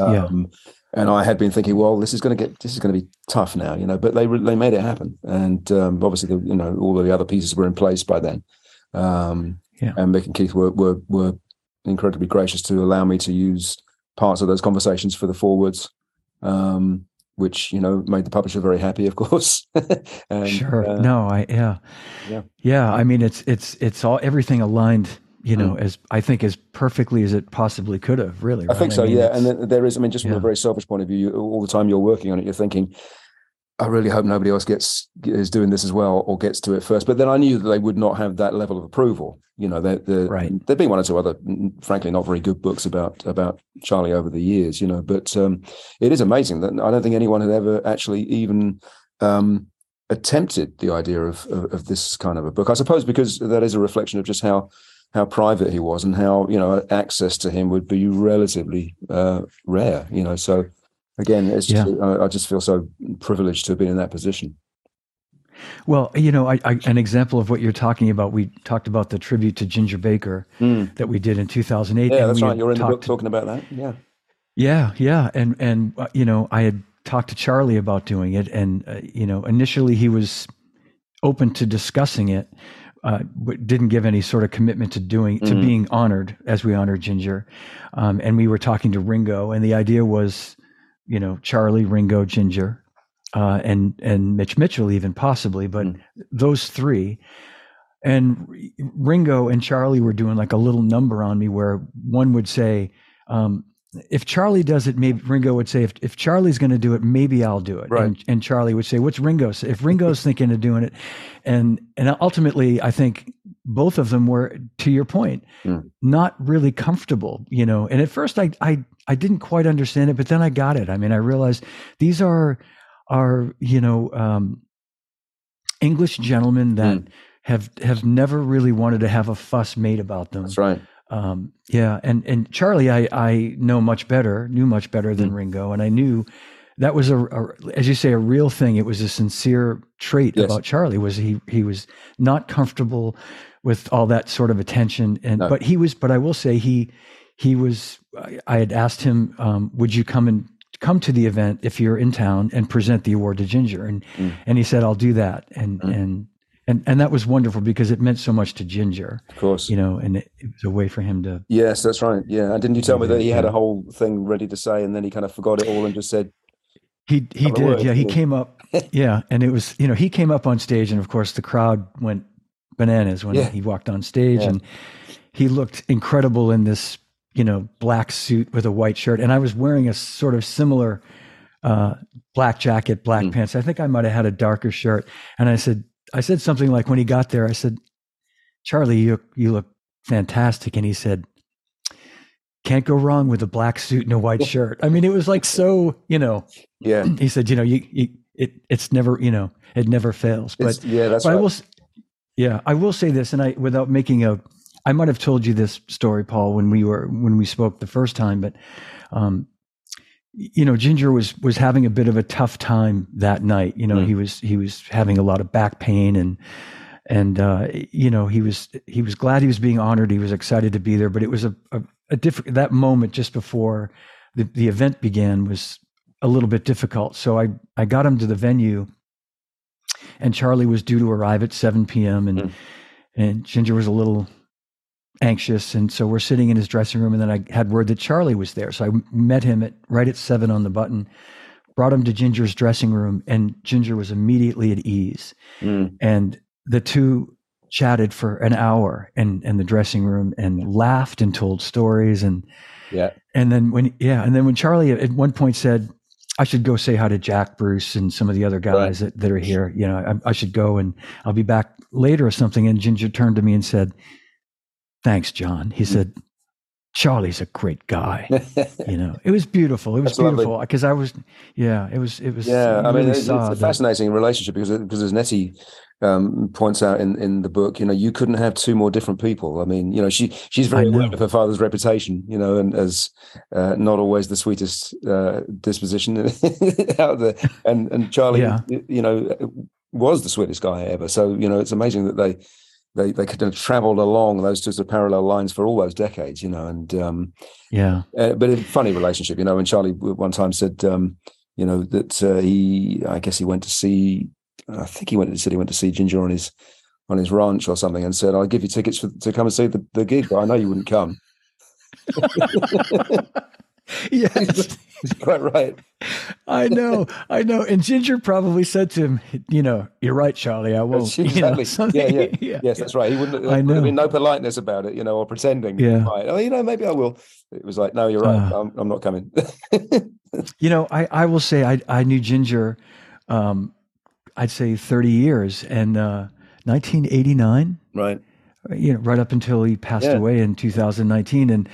Um, yeah and I had been thinking, well, this is going to get this is going to be tough now, you know. But they they made it happen, and um, obviously, the, you know, all of the other pieces were in place by then. Um, yeah. And Mick and Keith were, were were incredibly gracious to allow me to use parts of those conversations for the forwards, um, which you know made the publisher very happy, of course. and, sure. Uh, no, I yeah, yeah, yeah. I mean, it's it's it's all everything aligned you know, mm. as I think as perfectly as it possibly could have, really. Right? I think so, I mean, yeah. And there is, I mean, just from yeah. a very selfish point of view, you, all the time you're working on it, you're thinking, I really hope nobody else gets is doing this as well or gets to it first. But then I knew that they would not have that level of approval. You know, there right. there've been one or two other, frankly, not very good books about about Charlie over the years. You know, but um, it is amazing that I don't think anyone had ever actually even um, attempted the idea of, of, of this kind of a book. I suppose because that is a reflection of just how how private he was and how you know access to him would be relatively uh, rare. You know, so again, it's just, yeah. I, I, just feel so privileged to have been in that position. Well, you know, I, I, an example of what you're talking about. We talked about the tribute to Ginger Baker mm. that we did in 2008. Yeah, that's right. You're in the book talking about that. Yeah. Yeah, yeah, and and uh, you know, I had talked to Charlie about doing it, and uh, you know, initially he was open to discussing it, uh, didn't give any sort of commitment to doing to mm-hmm. being honored as we honor Ginger, um, and we were talking to Ringo, and the idea was, you know, Charlie, Ringo, Ginger, uh, and and Mitch Mitchell even possibly, but mm. those three, and Ringo and Charlie were doing like a little number on me where one would say, um, if Charlie does it, maybe Ringo would say, if, if Charlie's going to do it, maybe I'll do it. Right. And, and Charlie would say, what's Ringo? If Ringo's thinking of doing it. And, and ultimately, I think both of them were, to your point, mm. not really comfortable, you know. And at first I, I, I didn't quite understand it, but then I got it. I mean, I realized these are, are, you know, um, English gentlemen that mm. have, have never really wanted to have a fuss made about them. That's right um, yeah, and and Charlie, I I know much better, knew much better than mm. Ringo, and I knew that was a, a, as you say a real thing. It was a sincere trait yes. about Charlie was he he was not comfortable with all that sort of attention, and no. but he was. But I will say he he was. I had asked him, um, would you come and come to the event if you're in town and present the award to Ginger, and mm. and he said I'll do that, and mm. and and and that was wonderful because it meant so much to Ginger. Of course, you know, and it, it was a way for him to. Yes, that's right. Yeah, and didn't you tell me that he had a whole thing ready to say, and then he kind of forgot it all and just said. He he did. Yeah, he came up. yeah, and it was you know he came up on stage, and of course the crowd went bananas when yeah. he walked on stage, yeah. and he looked incredible in this you know black suit with a white shirt, and I was wearing a sort of similar uh, black jacket, black mm. pants. I think I might have had a darker shirt, and I said, I said something like when he got there, I said, Charlie, you, you look fantastic. And he said, can't go wrong with a black suit and a white shirt. I mean, it was like so, you know. Yeah. He said, you know, you, you it it's never, you know, it never fails. But it's, yeah, that's right. I will, yeah, I will say this, and I without making a, I might have told you this story, Paul, when we were when we spoke the first time, but um, you know ginger was was having a bit of a tough time that night you know mm. he was he was having a lot of back pain and and uh, you know he was he was glad he was being honored he was excited to be there but it was a a, a different that moment just before the, the event began was a little bit difficult so i i got him to the venue and charlie was due to arrive at 7 p.m and mm. and ginger was a little anxious. And so we're sitting in his dressing room. And then I had word that Charlie was there. So I met him at right at seven on the button, brought him to Ginger's dressing room, and Ginger was immediately at ease. Mm. And the two chatted for an hour in, in the dressing room and laughed and told stories and yeah and then when yeah and then when charlie at one point said I should go say hi to Jack Bruce and some of the other guys right. that, that are here. You know, I, I, should go and I'll be back later or something. And Ginger turned to me and said, "Thanks, John." He said, "Charlie's a great guy." you know, it was beautiful. It was That's beautiful because I was, yeah, it was, it was. Yeah, I mean, it's, it's a fascinating relationship because because as Nettie um, points out in, in the book, you know, you couldn't have two more different people. I mean, you know, she she's very aware of her father's reputation, you know, and as uh, not always the sweetest uh, disposition out there. And and Charlie, yeah. you know, was the sweetest guy ever. So you know, it's amazing that they they they could have traveled along those two sort of parallel lines for all those decades, you know. And um, yeah, uh, but a funny relationship, you know. And Charlie one time said. Um, you know that uh, he, I guess he went to see I think he went. He said he went to see Ginger on his on his ranch or something, and said, "I'll give you tickets for, to come and see the, the gig, but I know you wouldn't come." yes, quite right. I know, I know. And Ginger probably said to him, "You know, you're right, Charlie. I won't." Exactly. You know, yeah, yeah, yeah, Yes, that's right. He wouldn't. I know. There no politeness about it, you know, or pretending. Yeah. Right. Oh, you know, maybe I will. It was like, no, you're right. Uh, I'm, I'm, not coming. you know, I I will say I I knew Ginger. Um, I'd say 30 years. And uh, 1989, right? You know, right up until he passed yeah. away in 2019, and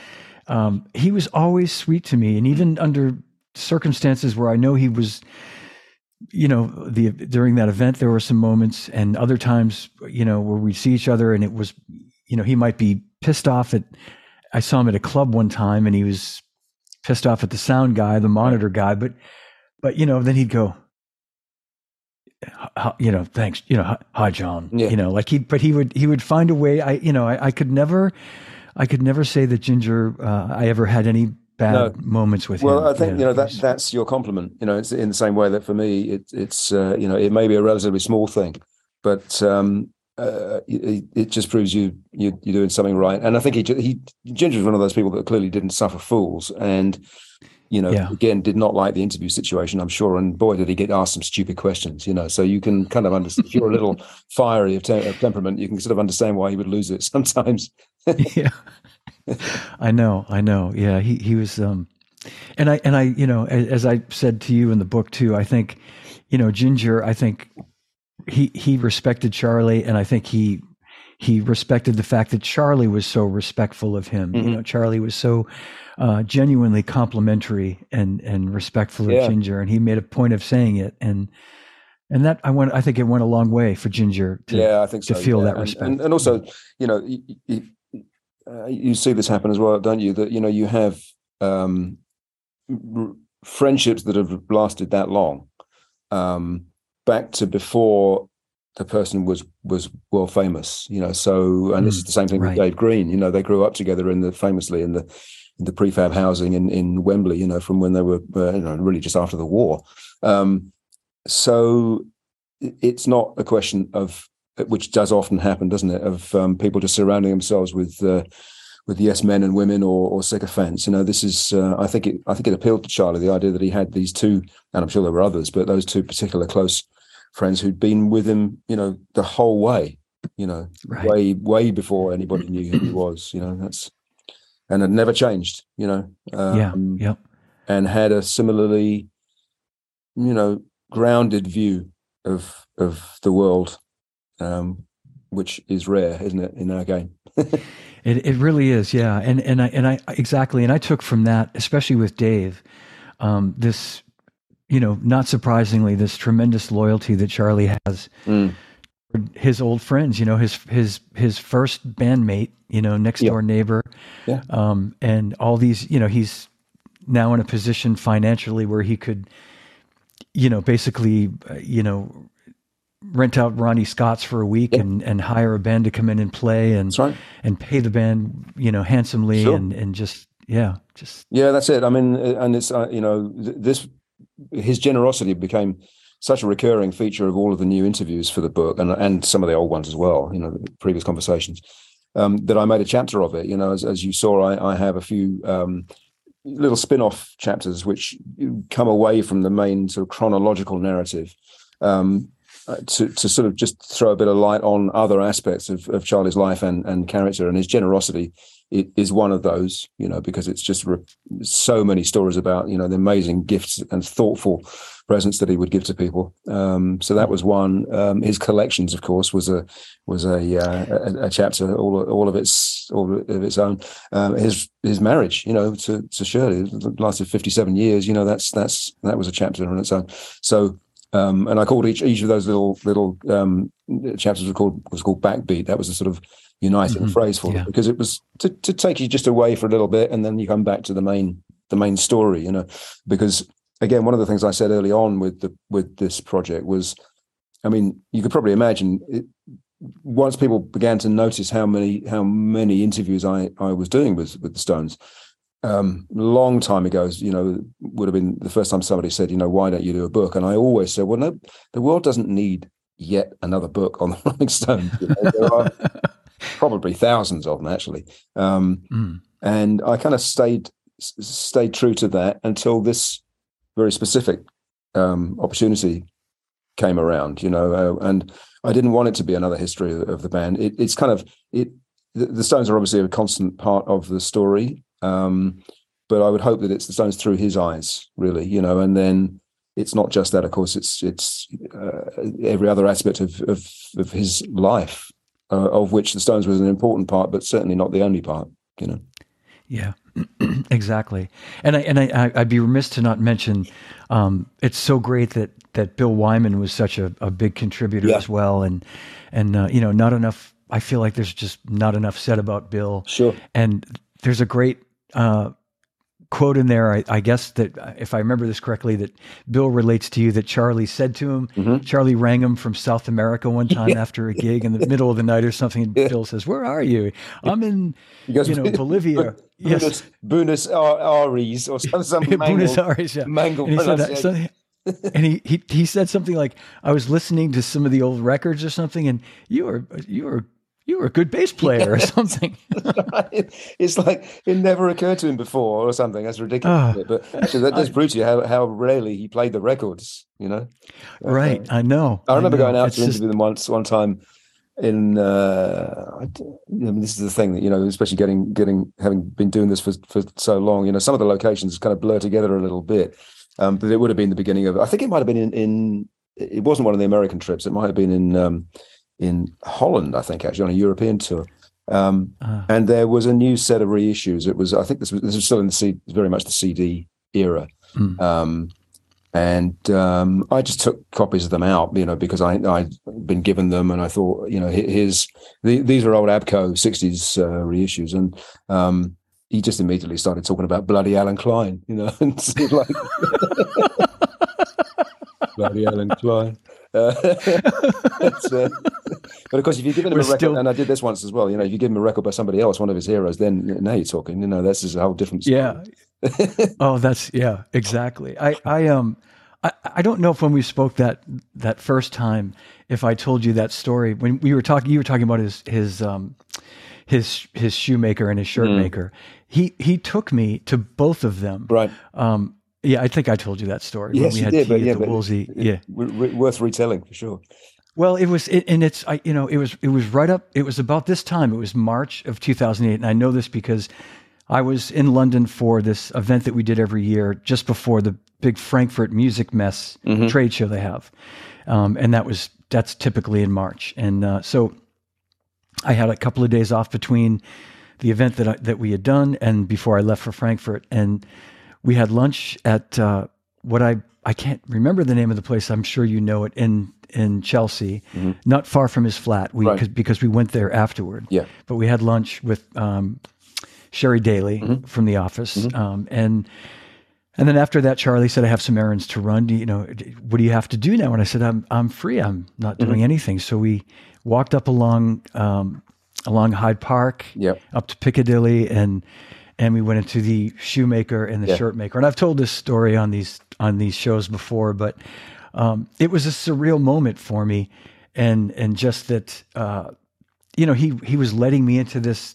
um, he was always sweet to me. And even under circumstances where I know he was, you know, the during that event there were some moments, and other times, you know, where we'd see each other, and it was, you know, he might be pissed off at. I saw him at a club one time, and he was pissed off at the sound guy, the monitor guy, but but you know, then he'd go, you know, thanks, you know, hi, John, yeah. you know, like he, but he would, he would find a way. I, you know, I, I could never, I could never say that Ginger, uh, I ever had any bad no. moments with well, him. Well, I think, you know, that, that's your compliment, you know, it's in the same way that for me, it, it's, uh, you know, it may be a relatively small thing, but, um, uh, it, it, just proves you, you you're doing something right. And I think he he Ginger is one of those people that clearly didn't suffer fools, and you know, yeah. again, did not like the interview situation, I'm sure. And boy, did he get asked some stupid questions, you know. So you can kind of understand, if you're a little fiery of, te- of, temperament, you can sort of understand why he would lose it sometimes. yeah. I know, I know. Yeah, he, he was, um, and I, and I, you know, as, as I said to you in the book too, I think, you know, Ginger, I think he, he respected Charlie and I think he, he respected the fact that Charlie was so respectful of him. Mm-hmm. You know, Charlie was so uh, genuinely complimentary and and respectful yeah. of Ginger, and he made a point of saying it, and and that I went. I think it went a long way for Ginger. To, yeah, I think so. to feel yeah. that respect, and, and, also, you know, you, you, uh, you, see this happen as well, don't you? That you know you have um, r- friendships that have lasted that long, um, back to before the person was was world famous. You know, so and mm, this is the same thing right. with Dave Green. You know, they grew up together in the famously in the the prefab housing in, in Wembley, you know, from when they were, uh, you know, really just after the war. Um, so it's not a question of, which does often happen, doesn't it, of um, people just surrounding themselves with uh, with yes men and women or, or sycophants. You know, this is, uh, I think it, I think it appealed to Charlie the idea that he had these two, and I'm sure there were others, but those two particular close friends who'd been with him, you know, the whole way. You know, right. way way before anybody knew who he was. You know, that's and had never changed, you know. Um, yeah. Yep. And had a similarly, you know, grounded view of of the world, um, which is rare, isn't it, in our game? it it really is, yeah. And and I and I exactly, and I took from that, especially with Dave, um, this, you know, not surprisingly, this tremendous loyalty that Charlie has. Mm his old friends, you know, his his his first bandmate, you know, next door neighbor, yeah, um, and all these, you know, he's now in a position financially where he could, you know, basically, uh, you know, rent out Ronnie Scott's for a week yeah. and and hire a band to come in and play and right. and pay the band, you know, handsomely sure. and and just yeah, just yeah, that's it. I mean, uh, and it's uh, you know, this his generosity became such a recurring feature of all of the new interviews for the book and and some of the old ones as well. You know, previous conversations. Um, that I made a chapter of it. You know, as, as you saw, I, I have a few um, little spin-off chapters which come away from the main sort of chronological narrative. Um, uh, to to sort of just throw a bit of light on other aspects of, of Charlie's life and and character and his generosity it is one of those, you know, because it's just re- so many stories about, you know, the amazing gifts and thoughtful presents that he would give to people. Um, so that was one. Um, his collections, of course, was a was a, uh, a, a, chapter all all of its all of its own. Um, his his marriage, you know, to to Shirley lasted fifty seven years. You know, that's that's that was a chapter on its own. So. Um, and I called each each of those little little um, chapters was called was called backbeat. That was a sort of uniting mm-hmm. phrase for yeah. it because it was to, to take you just away for a little bit and then you come back to the main the main story you know because again one of the things i said early on with the with this project was i mean you could probably imagine it, once people began to notice how many how many interviews i i was doing with with the stones um, long time ago, you know, would have been the first time somebody said, you know, why don't you do a book? And I always said, well, no, the world doesn't need yet another book on the Rolling Stones. You know, there are probably thousands of them actually. Um, mm. And I kind of stayed stayed true to that until this very specific um, opportunity came around. You know, uh, and I didn't want it to be another history of the band. It, it's kind of it. The, the, Stones are obviously a constant part of the story, um, but I would hope that it's the Stones through his eyes, really. You know, and then it's not just that. Of course, it's it's uh, every other aspect of, of of his life uh, of which the Stones was an important part, but certainly not the only part. You know. Yeah, exactly. And I and I, I'd be remiss to not mention. Um, it's so great that that Bill Wyman was such a, a big contributor yeah. as well, and and uh, you know, not enough. I feel like there's just not enough said about Bill. Sure. And there's a great uh, quote in there, I, I, guess that if I remember this correctly, that Bill relates to you that Charlie said to him. Mm-hmm. Charlie rang him from South America one time after a gig in the middle of the night or something. And. Bill says, "Where are you? I'm in, goes, you know, Bolivia." yes, Buenos Aires or some, some Buenos Aires, yeah. mangled and he, said that, so, and he, he he said something like, "I was listening to some of the old records or something, and you were you were you were a good bass player or something. it's like it never occurred to him before or something. That's ridiculous. Oh, but actually, that does prove to you how, how rarely he played the records, you know? Right. Uh, I know. I remember I know. going out it's to just... interview them once, one time in, uh, I mean, this is the thing that, you know, especially getting, getting, having been doing this for, for so long, you know, some of the locations kind of blur together a little bit. Um, but it would have been the beginning of, I think it might have been in, in, it wasn't one of the American trips. It might have been in, um, in Holland, I think, actually on a European tour. Um, uh. And there was a new set of reissues. It was, I think, this was this was still in the C, very much the CD era. Mm. Um, and um, I just took copies of them out, you know, because I I'd been given them, and I thought, you know, his the, these are old ABKCO '60s uh, reissues, and um, he just immediately started talking about bloody Allen Klein, you know, and like bloody Allen Klein. Uh, uh, but of course, if you give him We're a record, still... and I did this once as well, you know, if you give him a record by somebody else, one of his heroes, then now you're talking. You know, this is a whole different. Story. Yeah. oh, that's yeah, exactly. I I um. I, I don't know if when we spoke that that first time, if I told you that story when we were talking, you were talking about his his um, his his shoemaker and his shirt mm. maker. He he took me to both of them. Right. Um, yeah, I think I told you that story. Yes, you did. But yeah, but Wolseley. yeah, worth retelling for sure. Well, it was, it, and it's, I, you know, it was, it was right up. It was about this time. It was March of 2008, and I know this because I was in London for this event that we did every year, just before the big Frankfurt Musikmesse mm-hmm. trade show they have, um, and that was that's typically in March, and uh, so I had a couple of days off between the event that I, that we had done and before I left for Frankfurt, and we had lunch at uh, what I I can't remember the name of the place. I'm sure you know it in in Chelsea, mm-hmm. not far from his flat. We right. because we went there afterward. Yeah, but we had lunch with um, Sherry Daly mm-hmm. from the office, mm-hmm. um, and and then after that, Charlie said, "I have some errands to run. Do you, know, what do you have to do now?" And I said, "I'm I'm free. I'm not doing mm-hmm. anything." So we walked up along um, along Hyde Park, yep. up to Piccadilly, and and we went into the shoemaker and the yeah. shirt maker. And I've told this story on these on these shows before, but um, it was a surreal moment for me, and and just that uh, you know he he was letting me into this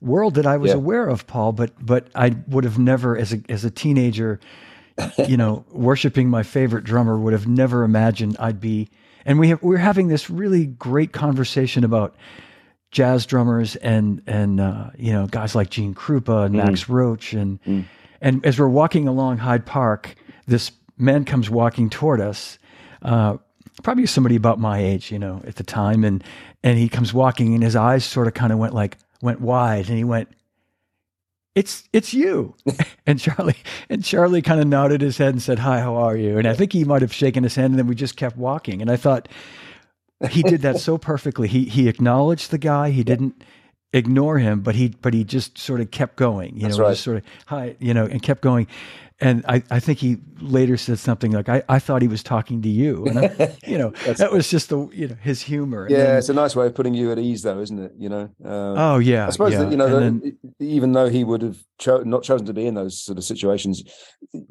world that I was yeah. aware of, Paul, but but I would have never as a as a teenager, you know, worshiping my favorite drummer would have never imagined I'd be and we have, we're having this really great conversation about jazz drummers and and uh, you know guys like Gene Krupa and Max Roach and and as we're walking along Hyde Park, this man comes walking toward us. Uh, probably somebody about my age, you know, at the time, and and he comes walking, and his eyes sort of kind of went like went wide, and he went, "It's it's you," and Charlie and Charlie kind of nodded his head and said, "Hi, how are you?" And I think he might have shaken his hand, and then we just kept walking, and I thought he did that so perfectly. He he acknowledged the guy. He didn't ignore him, but he but he just sort of kept going. You That's know, right. just sort of hi, you know, and kept going. And I, I think he later said something like, I, I thought he was talking to you. And, I, you know, that was just the, you know, his humor. Yeah, then- it's a nice way of putting you at ease, though, isn't it? You know. Uh, oh, yeah. I suppose yeah. that you know, And that then- even though he would have cho- not chosen to be in those sort of situations,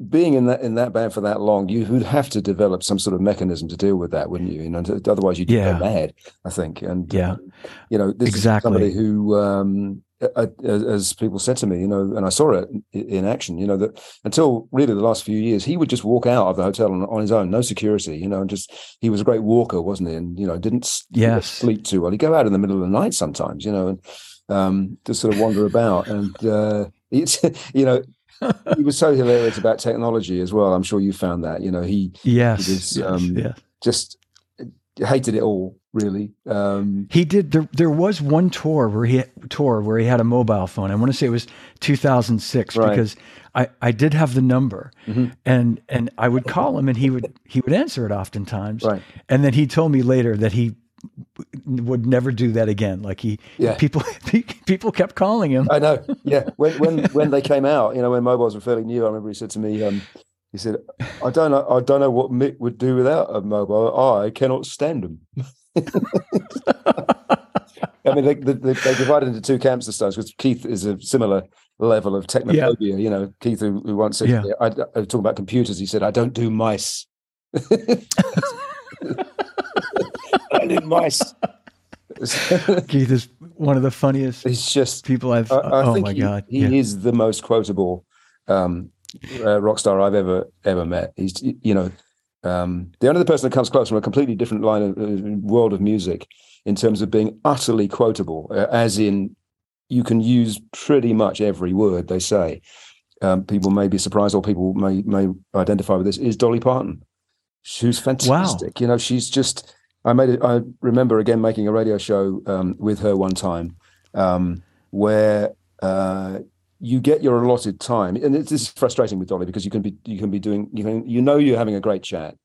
being in that in that band for that long, you would have to develop some sort of mechanism to deal with that, wouldn't you? You know, otherwise you'd Yeah. go mad. I think, and Yeah. um, you know, this Exactly. is somebody who, um, as, people said to me, you know, and I saw it in, action. You know, that until really the last few years, he would just walk out of the hotel on, on his own, no security. You know, and just he was a great walker, wasn't he? And you know, didn't Yes. sleep too well. He'd go out in the middle of the night sometimes. You know, and um, just sort of wander about. And uh, it's you know, he was so hilarious about technology as well. I'm sure you found that. You know, he yes. was, yes, um, yeah. just hated it all. Really, um, He did. There, there was one tour where he tour where he had a mobile phone. I want to say it was 2006 Right. because I, I did have the number, Mhm. and and I would call him and he would he would answer it oftentimes. Right. And then he told me later that he would never do that again. Like he Yeah. people people kept calling him. I know. Yeah. When when when they came out, you know, when mobiles were fairly new, I remember he said to me, um, he said, "I don't know, I don't know what Mick would do without a mobile. I cannot stand them." I mean, they, they, they divided into two camps, the Stones, because Keith is a similar level of technophobia. You know, Keith, who, who once said, Yeah. I, I, talking about computers, he said, "I don't do mice." I do mice. Keith is one of the funniest It's just people I've. I, I oh think my he, god! he yeah. is the most quotable um, uh, rock star I've ever ever met. He's you know um, the only other person that comes close from a completely different line of uh, world of music in terms of being utterly quotable, uh, as in you can use pretty much every word they say. Um, people may be surprised, or people may may identify with this. Is Dolly Parton? She's fantastic. You know, she's just. I made it. I remember again making a radio show um, with her one time, um, where uh, you get your allotted time, and it's, this is frustrating with Dolly because you can be you can be doing you can you know you're having a great chat,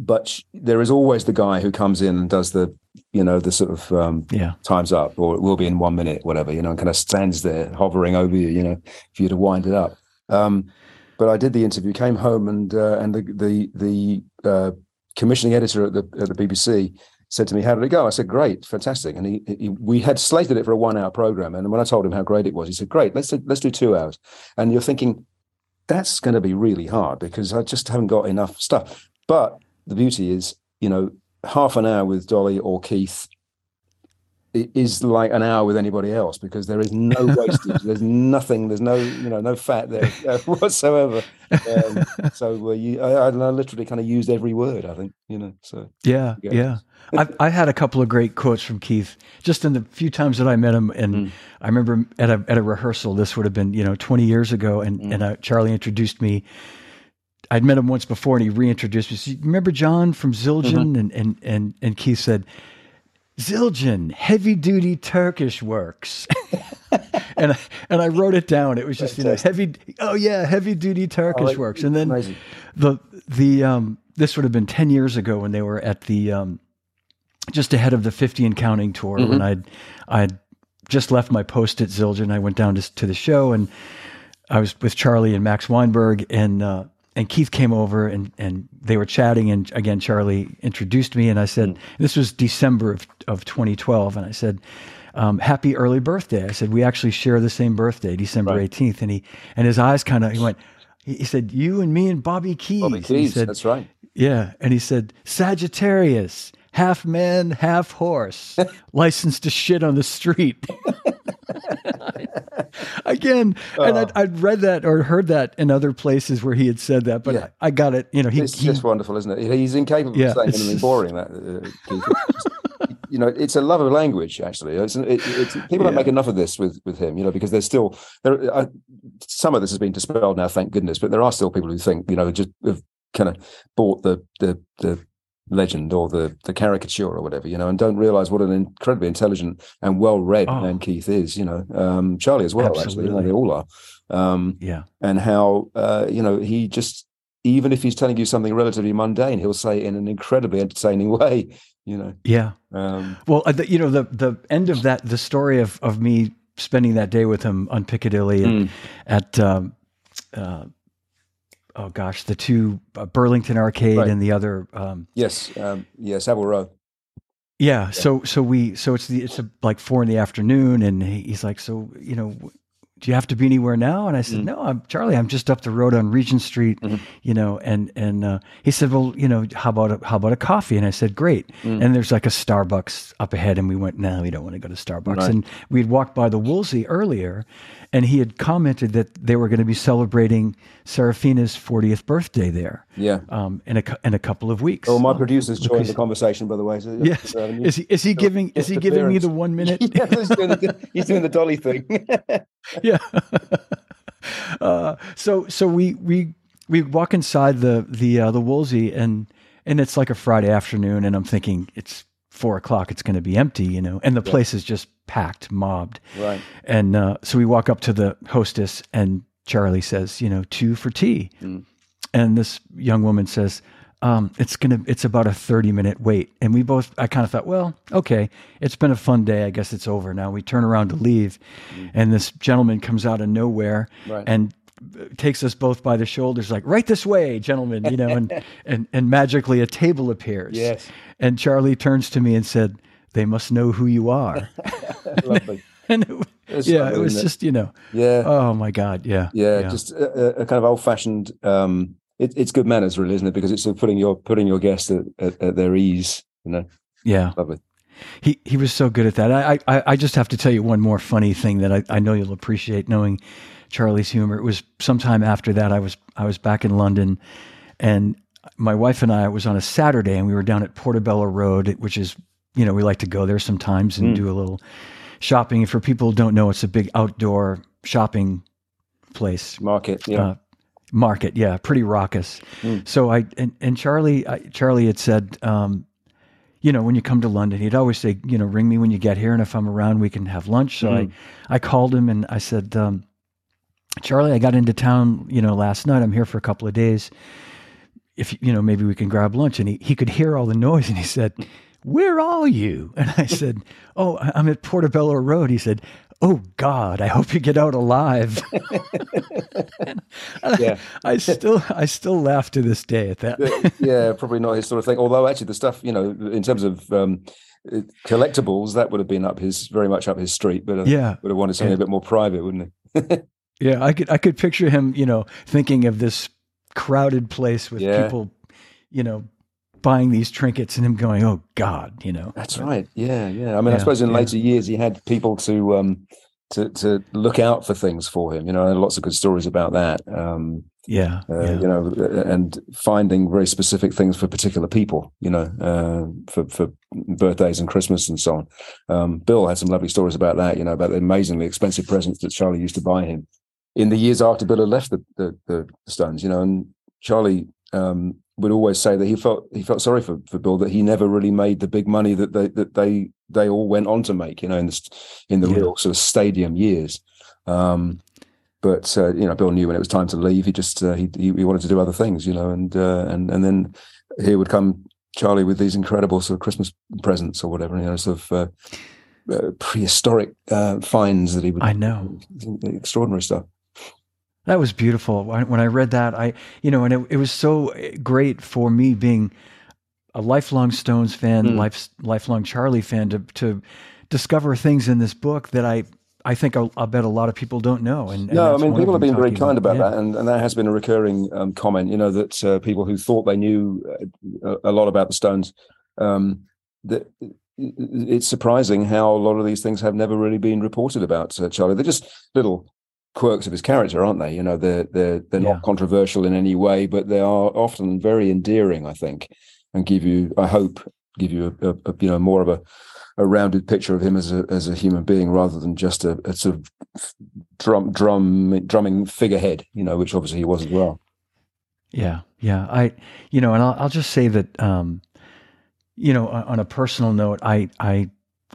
but sh- there is always the guy who comes in and does the you know the sort of um, yeah. time's up or it will be in one minute, whatever, you know, and kind of stands there hovering over you, you know, for you to wind it up. Um, but I did the interview, came home, and uh, and the the the uh, commissioning editor at the at the BBC said to me, "How did it go?" I said, "Great, fantastic." And he, he we had slated it for a one hour program, and when I told him how great it was, he said, "Great, let's do, let's do two hours." And you're thinking that's going to be really hard because I just haven't got enough stuff. But the beauty is, you know, half an hour with Dolly or Keith is like an hour with anybody else because there is no wastage. there's nothing. There's no, you know, no fat there uh, whatsoever. Um, so uh, you, I, I literally kind of used every word. I think, you know. So Yeah, Yeah. yeah. I I had a couple of great quotes from Keith just in the few times that I met him, and Mm. I remember at a at a rehearsal. This would have been you know twenty years ago, and Mm. and uh, Charlie introduced me. I'd met him once before, and he reintroduced me. Said, Remember John from Zildjian? Mm-hmm. And and and and Keith said, Zildjian, heavy duty Turkish works. and I, and I wrote it down. It was just you know heavy. Oh yeah, heavy duty Turkish works. And then amazing. the the um this would have been 10 years ago when they were at the um just ahead of the 50 and counting tour when I'd I'd just left my post at Zildjian I went down to, to the show and I was with Charlie and Max Weinberg and uh and Keith came over and and they were chatting and again Charlie introduced me and I said this was December of, of 2012 and I said um, happy early birthday. I said we actually share the same birthday, December Right. 18th and he and his eyes kind of he went he said you and me and Bobby Keys. Bobby Keys, said, that's right. yeah. And he said, Sagittarius, half man, half horse, licensed to shit on the street. Again, and I'd, Oh. I'd read that or heard that in other places where he had said that, but Yeah. I, I got it. You know, he, it's he just wonderful, isn't it? He's incapable Yeah, of saying anything boring. That uh, just- you know, it's a love of language. Actually, it's, it, it's people don't make enough of this with with him. You know, because there's still there. I, some of this has been dispelled now, thank goodness. But there are still people who think you know just have kind of bought the the the legend or the the caricature or whatever. You know, and don't realize what an incredibly intelligent and well read Oh. man Keith is. You know, um, Charlie as well. Actually, you know, they all are. Um, yeah, and how uh, you know he just even if he's telling you something relatively mundane, he'll say it in an incredibly entertaining way. You know, yeah. um, Well, uh, you know, the the end of that, the story of of me spending that day with him on Piccadilly Mm. at, um, uh, oh gosh, the two uh, Burlington Arcade Right. and the other, um, yes, um, yeah, Savile Row. yeah. So so we so it's the it's a, like four in the afternoon, and he's like, so you know. Do you have to be anywhere now? And I said, Mm. No, I'm Charlie. I'm just up the road on Regent Street, Mhm. you know. And and uh, he said, Well, you know, how about a, how about a coffee? And I said, Great. Mm. And there's like a Starbucks up ahead, and we went, No, we don't want to go to Starbucks. Right. And we had walked by the Wolseley earlier, and he had commented that they were going to be celebrating Seraphina's 40th birthday there Yeah. um, in a in a couple of weeks. Oh, my producer's joined who's- the conversation, by the way. So, Yes. Is he is he giving is he giving me the one minute? yeah, he's, doing the, he's doing the dolly thing. yeah. uh, so so we we we walk inside the the uh, the Wolseley and and it's like a Friday afternoon and I'm thinking it's four o'clock it's going to be empty you know and the place is just packed mobbed right. and uh, so we walk up to the hostess and Charlie says you know two for tea Mm. and this young woman says um, it's gonna it's about a 30 minute wait and we both i kind of thought well okay it's been a fun day i guess it's over now we turn around to leave and this gentleman comes out of nowhere. Right. and takes us both by the shoulders like right this way gentlemen you know and and and magically a table appears Yes. and charlie turns to me and said they must know who you are Lovely. and it, It's yeah lovely, it was it? just you know Yeah. oh my god yeah yeah, just a, a- a kind of old-fashioned. Um, it, it's good manners, really, isn't it? Because it's sort of putting your putting your guests at, at, at their ease. You know, yeah lovely. He he was so good at that. I I, I just have to tell you one more funny thing that I, I know you'll appreciate knowing Charlie's humor. It was sometime after that I was I was back in London and my wife and I it was on a Saturday and we were down at Portobello Road, which is you know, we like to go there sometimes and Mm. do a little shopping. For people who don't know, it's a big outdoor shopping place Market. Yeah. uh, market. Yeah, pretty raucous. Mm. So I and, and Charlie I, Charlie had said, um, you know, when you come to London, he'd always say, you know, ring me when you get here, and if I'm around, we can have lunch. So Mm. I I called him and I said, um, Charlie, I got into town, you know, last night. I'm here for a couple of days. If you know, maybe we can grab lunch. And he he could hear all the noise, and he said. Where are you? And I said, Oh, I'm at Portobello Road. He said, Oh God, I hope you get out alive. And I- I still I still laugh to this day at that. yeah, probably not his sort of thing. Although actually, the stuff you know, in terms of um, collectibles, that would have been up his very much up his street. But uh, yeah. would have wanted something a bit more private, wouldn't he? Yeah. I could I could picture him, you know, thinking of this crowded place with Yeah. people, you know, buying these trinkets and him going, Oh God, you know. That's right. Yeah, yeah. I mean, I suppose in yeah. later years he had people to um to to look out for things for him. You know, and lots of good stories about that. Um, Yeah. uh, yeah. you know, uh, and finding very specific things for particular people. You know, uh, for for birthdays and Christmas and so on. Um, Bill had some lovely stories about that. You know, about the amazingly expensive presents that Charlie used to buy him in the years after Bill had left the the, the Stones. You know, and Charlie. Um, would always say that he felt he felt sorry for, for Bill that he never really made the big money that they that they they all went on to make you know in the in the Yeah. real sort of stadium years um but uh, you know Bill knew when it was time to leave he just uh, he, he wanted to do other things you know and uh, and and then here would come Charlie with these incredible sort of Christmas presents or whatever you know sort of uh, uh, prehistoric uh, finds that he would I know. extraordinary stuff That was beautiful. When when I read that, I, you know, and it, it was so great for me being a lifelong Stones fan, Mm. life, lifelong Charlie fan, to to discover things in this book that I, I think I'll, I'll bet a lot of people don't know. And, and no, I mean, people have been very kind about yeah. that, and, and that has been a recurring um, comment. You know that uh, people who thought they knew uh, a, a lot about the Stones, um, that it's surprising how a lot of these things have never really been reported about uh, Charlie. They're just little quirks of his character, aren't they? You know, they're they're they're yeah. not controversial in any way, but they are often very endearing, I think, and give you, I hope, give you a, a, you know more of a a rounded picture of him as a as a human being rather than just a, a sort of drum drum drumming figurehead, you know, which obviously he was as well. Yeah, yeah. I, you know, and I'll, I'll just say that, um, you know, on a personal note, I, I,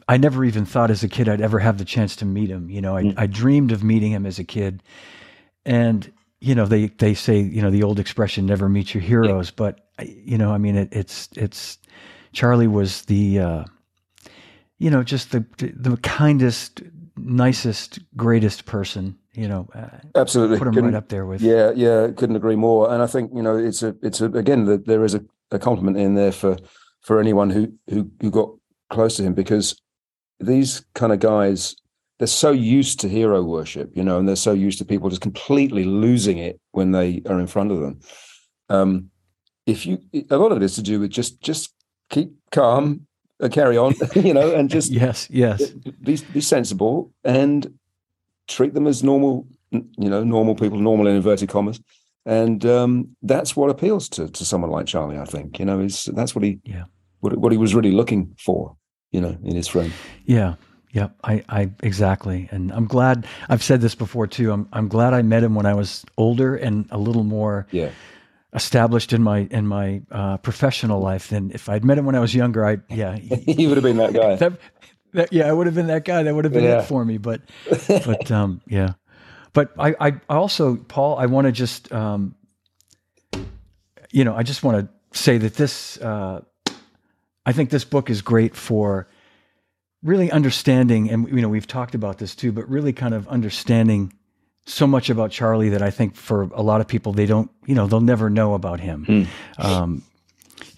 I never even thought as a kid I'd ever have the chance to meet him. You know, I, mm. I dreamed of meeting him as a kid, and you know, they they say you know the old expression "never meet your heroes," yeah. but you know, I mean, it, it's it's Charlie was the, uh, you know, just the the kindest, nicest, greatest person you know, uh, absolutely put him couldn't, right up there with. Yeah, yeah, couldn't agree more. And I think you know, it's a, it's a, again, the, there is a, a compliment in there for for anyone who who who got close to him because these kind of guys they're so used to hero worship, you know, and they're so used to people just completely losing it when they are in front of them. Um, if you, a lot of it is to do with just just keep calm, uh, carry on, you know, and just yes, yes, be be sensible and treat them as normal, you know, normal people, normal in inverted commas. And um, that's what appeals to to someone like Charlie. I think you know is that's what he yeah what what he was really looking for, you know, in his friend. Yeah, yeah, I, I exactly, and I'm glad. I've said this before too. I'm I'm glad I met him when I was older and a little more yeah established in my in my uh, professional life than if I'd met him when I was younger. I yeah, he would have been that guy. that, that, yeah, I would have been that guy. That would have been yeah. it for me. But, but um, yeah. But I, I also, Paul, I want to just, um, you know, I just want to say that this, uh, I think this book is great for really understanding, and you know, we've talked about this too, but really kind of understanding so much about Charlie that I think for a lot of people they don't, you know, they'll never know about him. Mm. Um,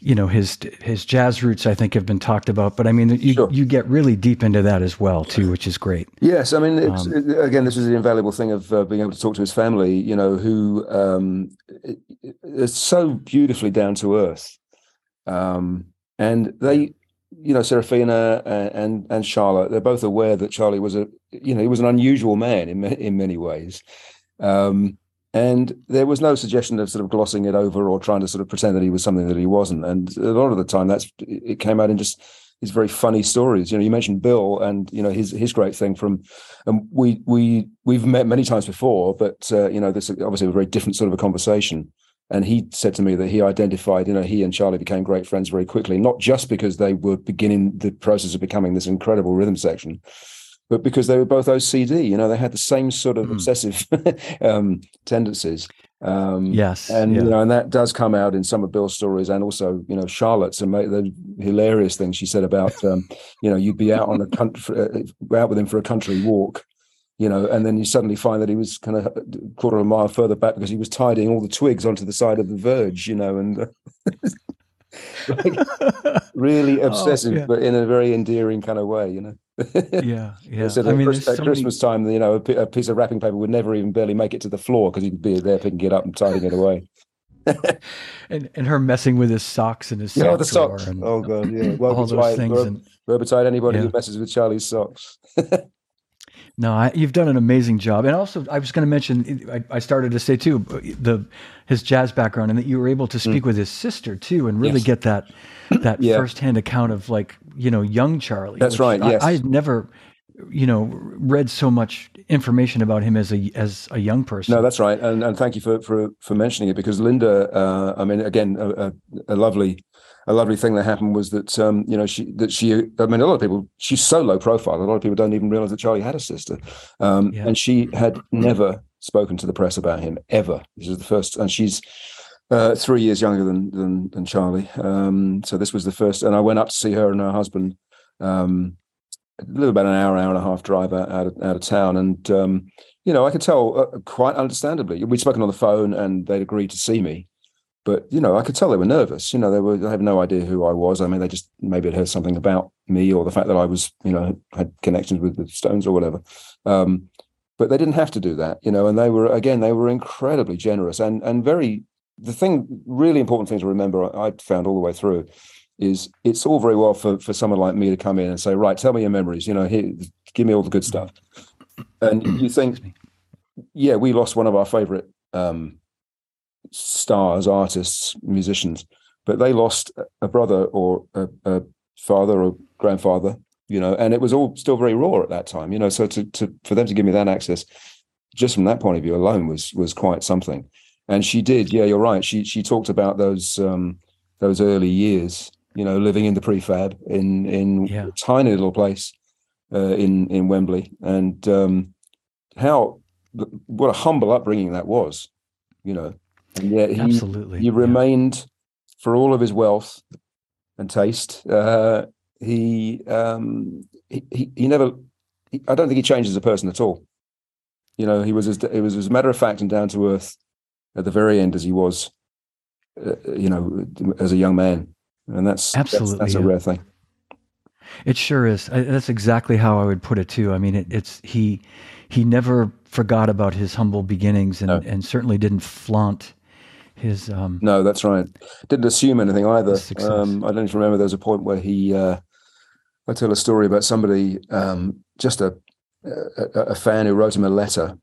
you know his his jazz roots I think have been talked about, but I mean you sure. you get really deep into that as well too, which is great. Yes, I mean um, it, again this is the invaluable thing of uh, being able to talk to his family, you know, who um, is so beautifully down to earth, um, and they, you know, Seraphina and, and and Charlotte, they're both aware that Charlie was a you know he was an unusual man in in many ways. Um, and there was no suggestion of sort of glossing it over or trying to sort of pretend that he was something that he wasn't. And a lot of the time, that's it came out in just these very funny stories. You know, you mentioned Bill and you know his his great thing from, and we we we've met many times before, but uh, you know this obviously a very different sort of a conversation. And he said to me that he identified, you know, he and Charlie became great friends very quickly, not just because they were beginning the process of becoming this incredible rhythm section, but because they were both OCD, you know, they had the same sort of mm. obsessive um, tendencies. Um, yes, and yeah. you know, and that does come out in some of Bill's stories, and also, you know, Charlotte's and the hilarious thing she said about, um, you know, you'd be out on a country, uh, out with him for a country walk, you know, and then you suddenly find that he was kind of a quarter of a mile further back because he was tidying all the twigs onto the side of the verge, you know, and. like, really oh, obsessive, oh, yeah. but in a very endearing kind of way, you know. yeah, yeah. So I mean, at so Christmas many... time, you know, a, a, piece of wrapping paper would never even barely make it to the floor because he'd be there picking it up and tidying it away. and and her messing with his socks and his sock yeah, the socks. And, oh god, yeah. Well, all those things. Verb, and, anybody yeah. who messes with Charlie's socks. No, I, you've done an amazing job, and also I was going to mention. I, I, started to say too the his jazz background, and that you were able to speak mm. with his sister too, and really yes. get that that yeah. firsthand account of like you know young Charlie. That's right. Yes, I, had never you know read so much information about him as a as a young person. No, that's right, and and thank you for for for mentioning it because Linda, uh, I mean, again, a, a, a lovely a lovely thing that happened was that um, you know she that she I mean a lot of people she's so low profile a lot of people don't even realize that Charlie had a sister. Um, yeah. and she had never spoken to the press about him ever. This is the first and she's uh, three years younger than than, than Charlie. Um, so this was the first and I went up to see her and her husband um, a little about an hour hour and a half drive out, out of, out of town. And um, you know I could tell uh, quite understandably. We'd spoken on the phone and they'd agreed to see me but you know, I could tell they were nervous. You know, they were they had no idea who I was. I mean, they just maybe had heard something about me or the fact that I was, you know, had connections with the Stones or whatever. Um, but they didn't have to do that, you know. And they were again, they were incredibly generous and and very. The thing, really important thing to remember, I found all the way through, is it's all very well for for someone like me to come in and say, right, tell me your memories. You know, here, give me all the good stuff. And you think, yeah, we lost one of our favorite um, stars, artists, musicians, but they lost a brother or a, a father or grandfather. You know, and it was all still very raw at that time. You know, so to to for them to give me that access, just from that point of view alone, was was quite something. And she did, yeah, you're right. She she talked about those um, those early years you know, living in the prefab in in yeah. a tiny little place uh, in in Wembley, and um, how what a humble upbringing that was, you know, and yet he Absolutely. he remained yeah. for all of his wealth and taste. Uh, he, um, he he he never. He, I don't think he changed as a person at all. You know, he was as it was as matter of fact and down to earth at the very end as he was, uh, you know, as a young man and that's absolutely that's, that's a rare thing. It sure is. I, that's exactly how I would put it too. I mean, it, it's he he never forgot about his humble beginnings, and, no. and certainly didn't flaunt his. Um, no, that's right. Didn't assume anything either. Um, I don't even remember. There was a point where he. Uh, I tell a story about somebody, um, just a, a, a fan who wrote him a letter,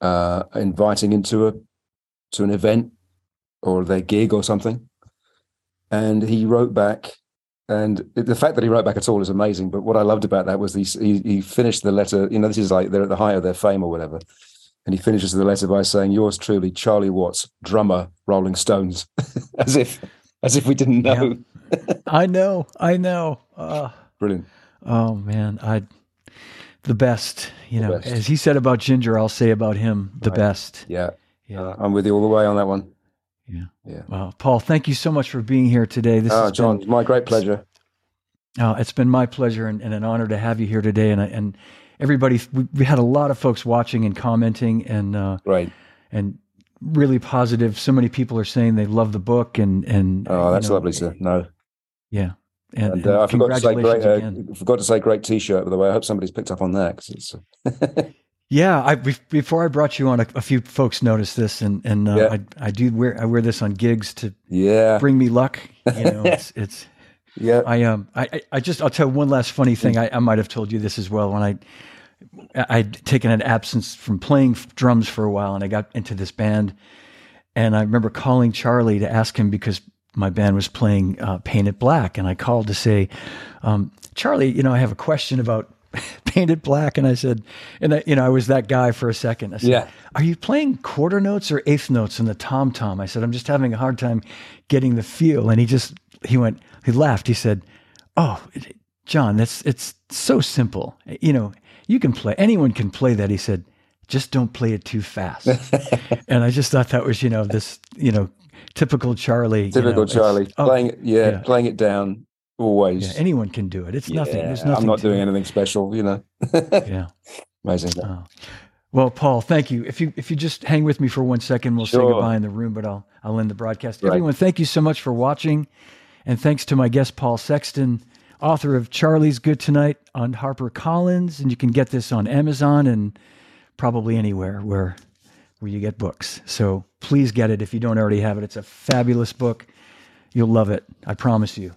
uh, inviting into a to an event or their gig or something, and he wrote back and the fact that he wrote back at all is amazing but what i loved about that was he, he, he finished the letter you know this is like they're at the height of their fame or whatever and he finishes the letter by saying yours truly charlie watts drummer rolling stones as if as if we didn't know yeah. i know i know uh, brilliant oh man i the best you the know best. as he said about ginger i'll say about him the right. best yeah yeah uh, i'm with you all the way on that one yeah. Yeah. Well, Paul, thank you so much for being here today. This oh, John, been, my great pleasure. Oh, it's been my pleasure and, and, an honor to have you here today. And and everybody, we, we had a lot of folks watching and commenting, and uh, right, and really positive. So many people are saying they love the book, and and oh, that's you know, lovely, sir. No, yeah. And, and, uh, I forgot to say great. Uh, forgot to say great T-shirt. By the way, I hope somebody's picked up on that because it's. Yeah, I before I brought you on, a, a few folks noticed this, and and uh, yeah. I, I do wear I wear this on gigs to yeah bring me luck. You know, it's, it's yeah. I um I I just I'll tell one last funny thing. I, I might have told you this as well when I I'd taken an absence from playing drums for a while, and I got into this band, and I remember calling Charlie to ask him because my band was playing uh, Paint It Black, and I called to say, um, Charlie, you know, I have a question about Paint It Black. And I said, and I, you know, I was that guy for a second. I said, yeah. Are you playing quarter notes or eighth notes in the tom tom? I said, I'm just having a hard time getting the feel. And he just, he went, he laughed. He said, Oh, John, that's, it's so simple. You know, you can play, anyone can play that. He said, just don't play it too fast. and I just thought that was, you know, this, you know, typical Charlie. Typical you know, Charlie. Oh, playing it, yeah, yeah, playing it down, Always. Yeah, anyone can do it. It's yeah, nothing. There's nothing. I'm not doing it. anything special, you know. yeah. Amazing. Oh. Well, Paul, thank you. If you if you just hang with me for one second, we'll sure. say goodbye in the room, but I'll I'll end the broadcast. Right. Everyone, thank you so much for watching. And thanks to my guest Paul Sexton, author of Charlie's Good Tonight on Harper Collins. And you can get this on Amazon and probably anywhere where where you get books. So please get it if you don't already have it. It's a fabulous book. You'll love it. I promise you.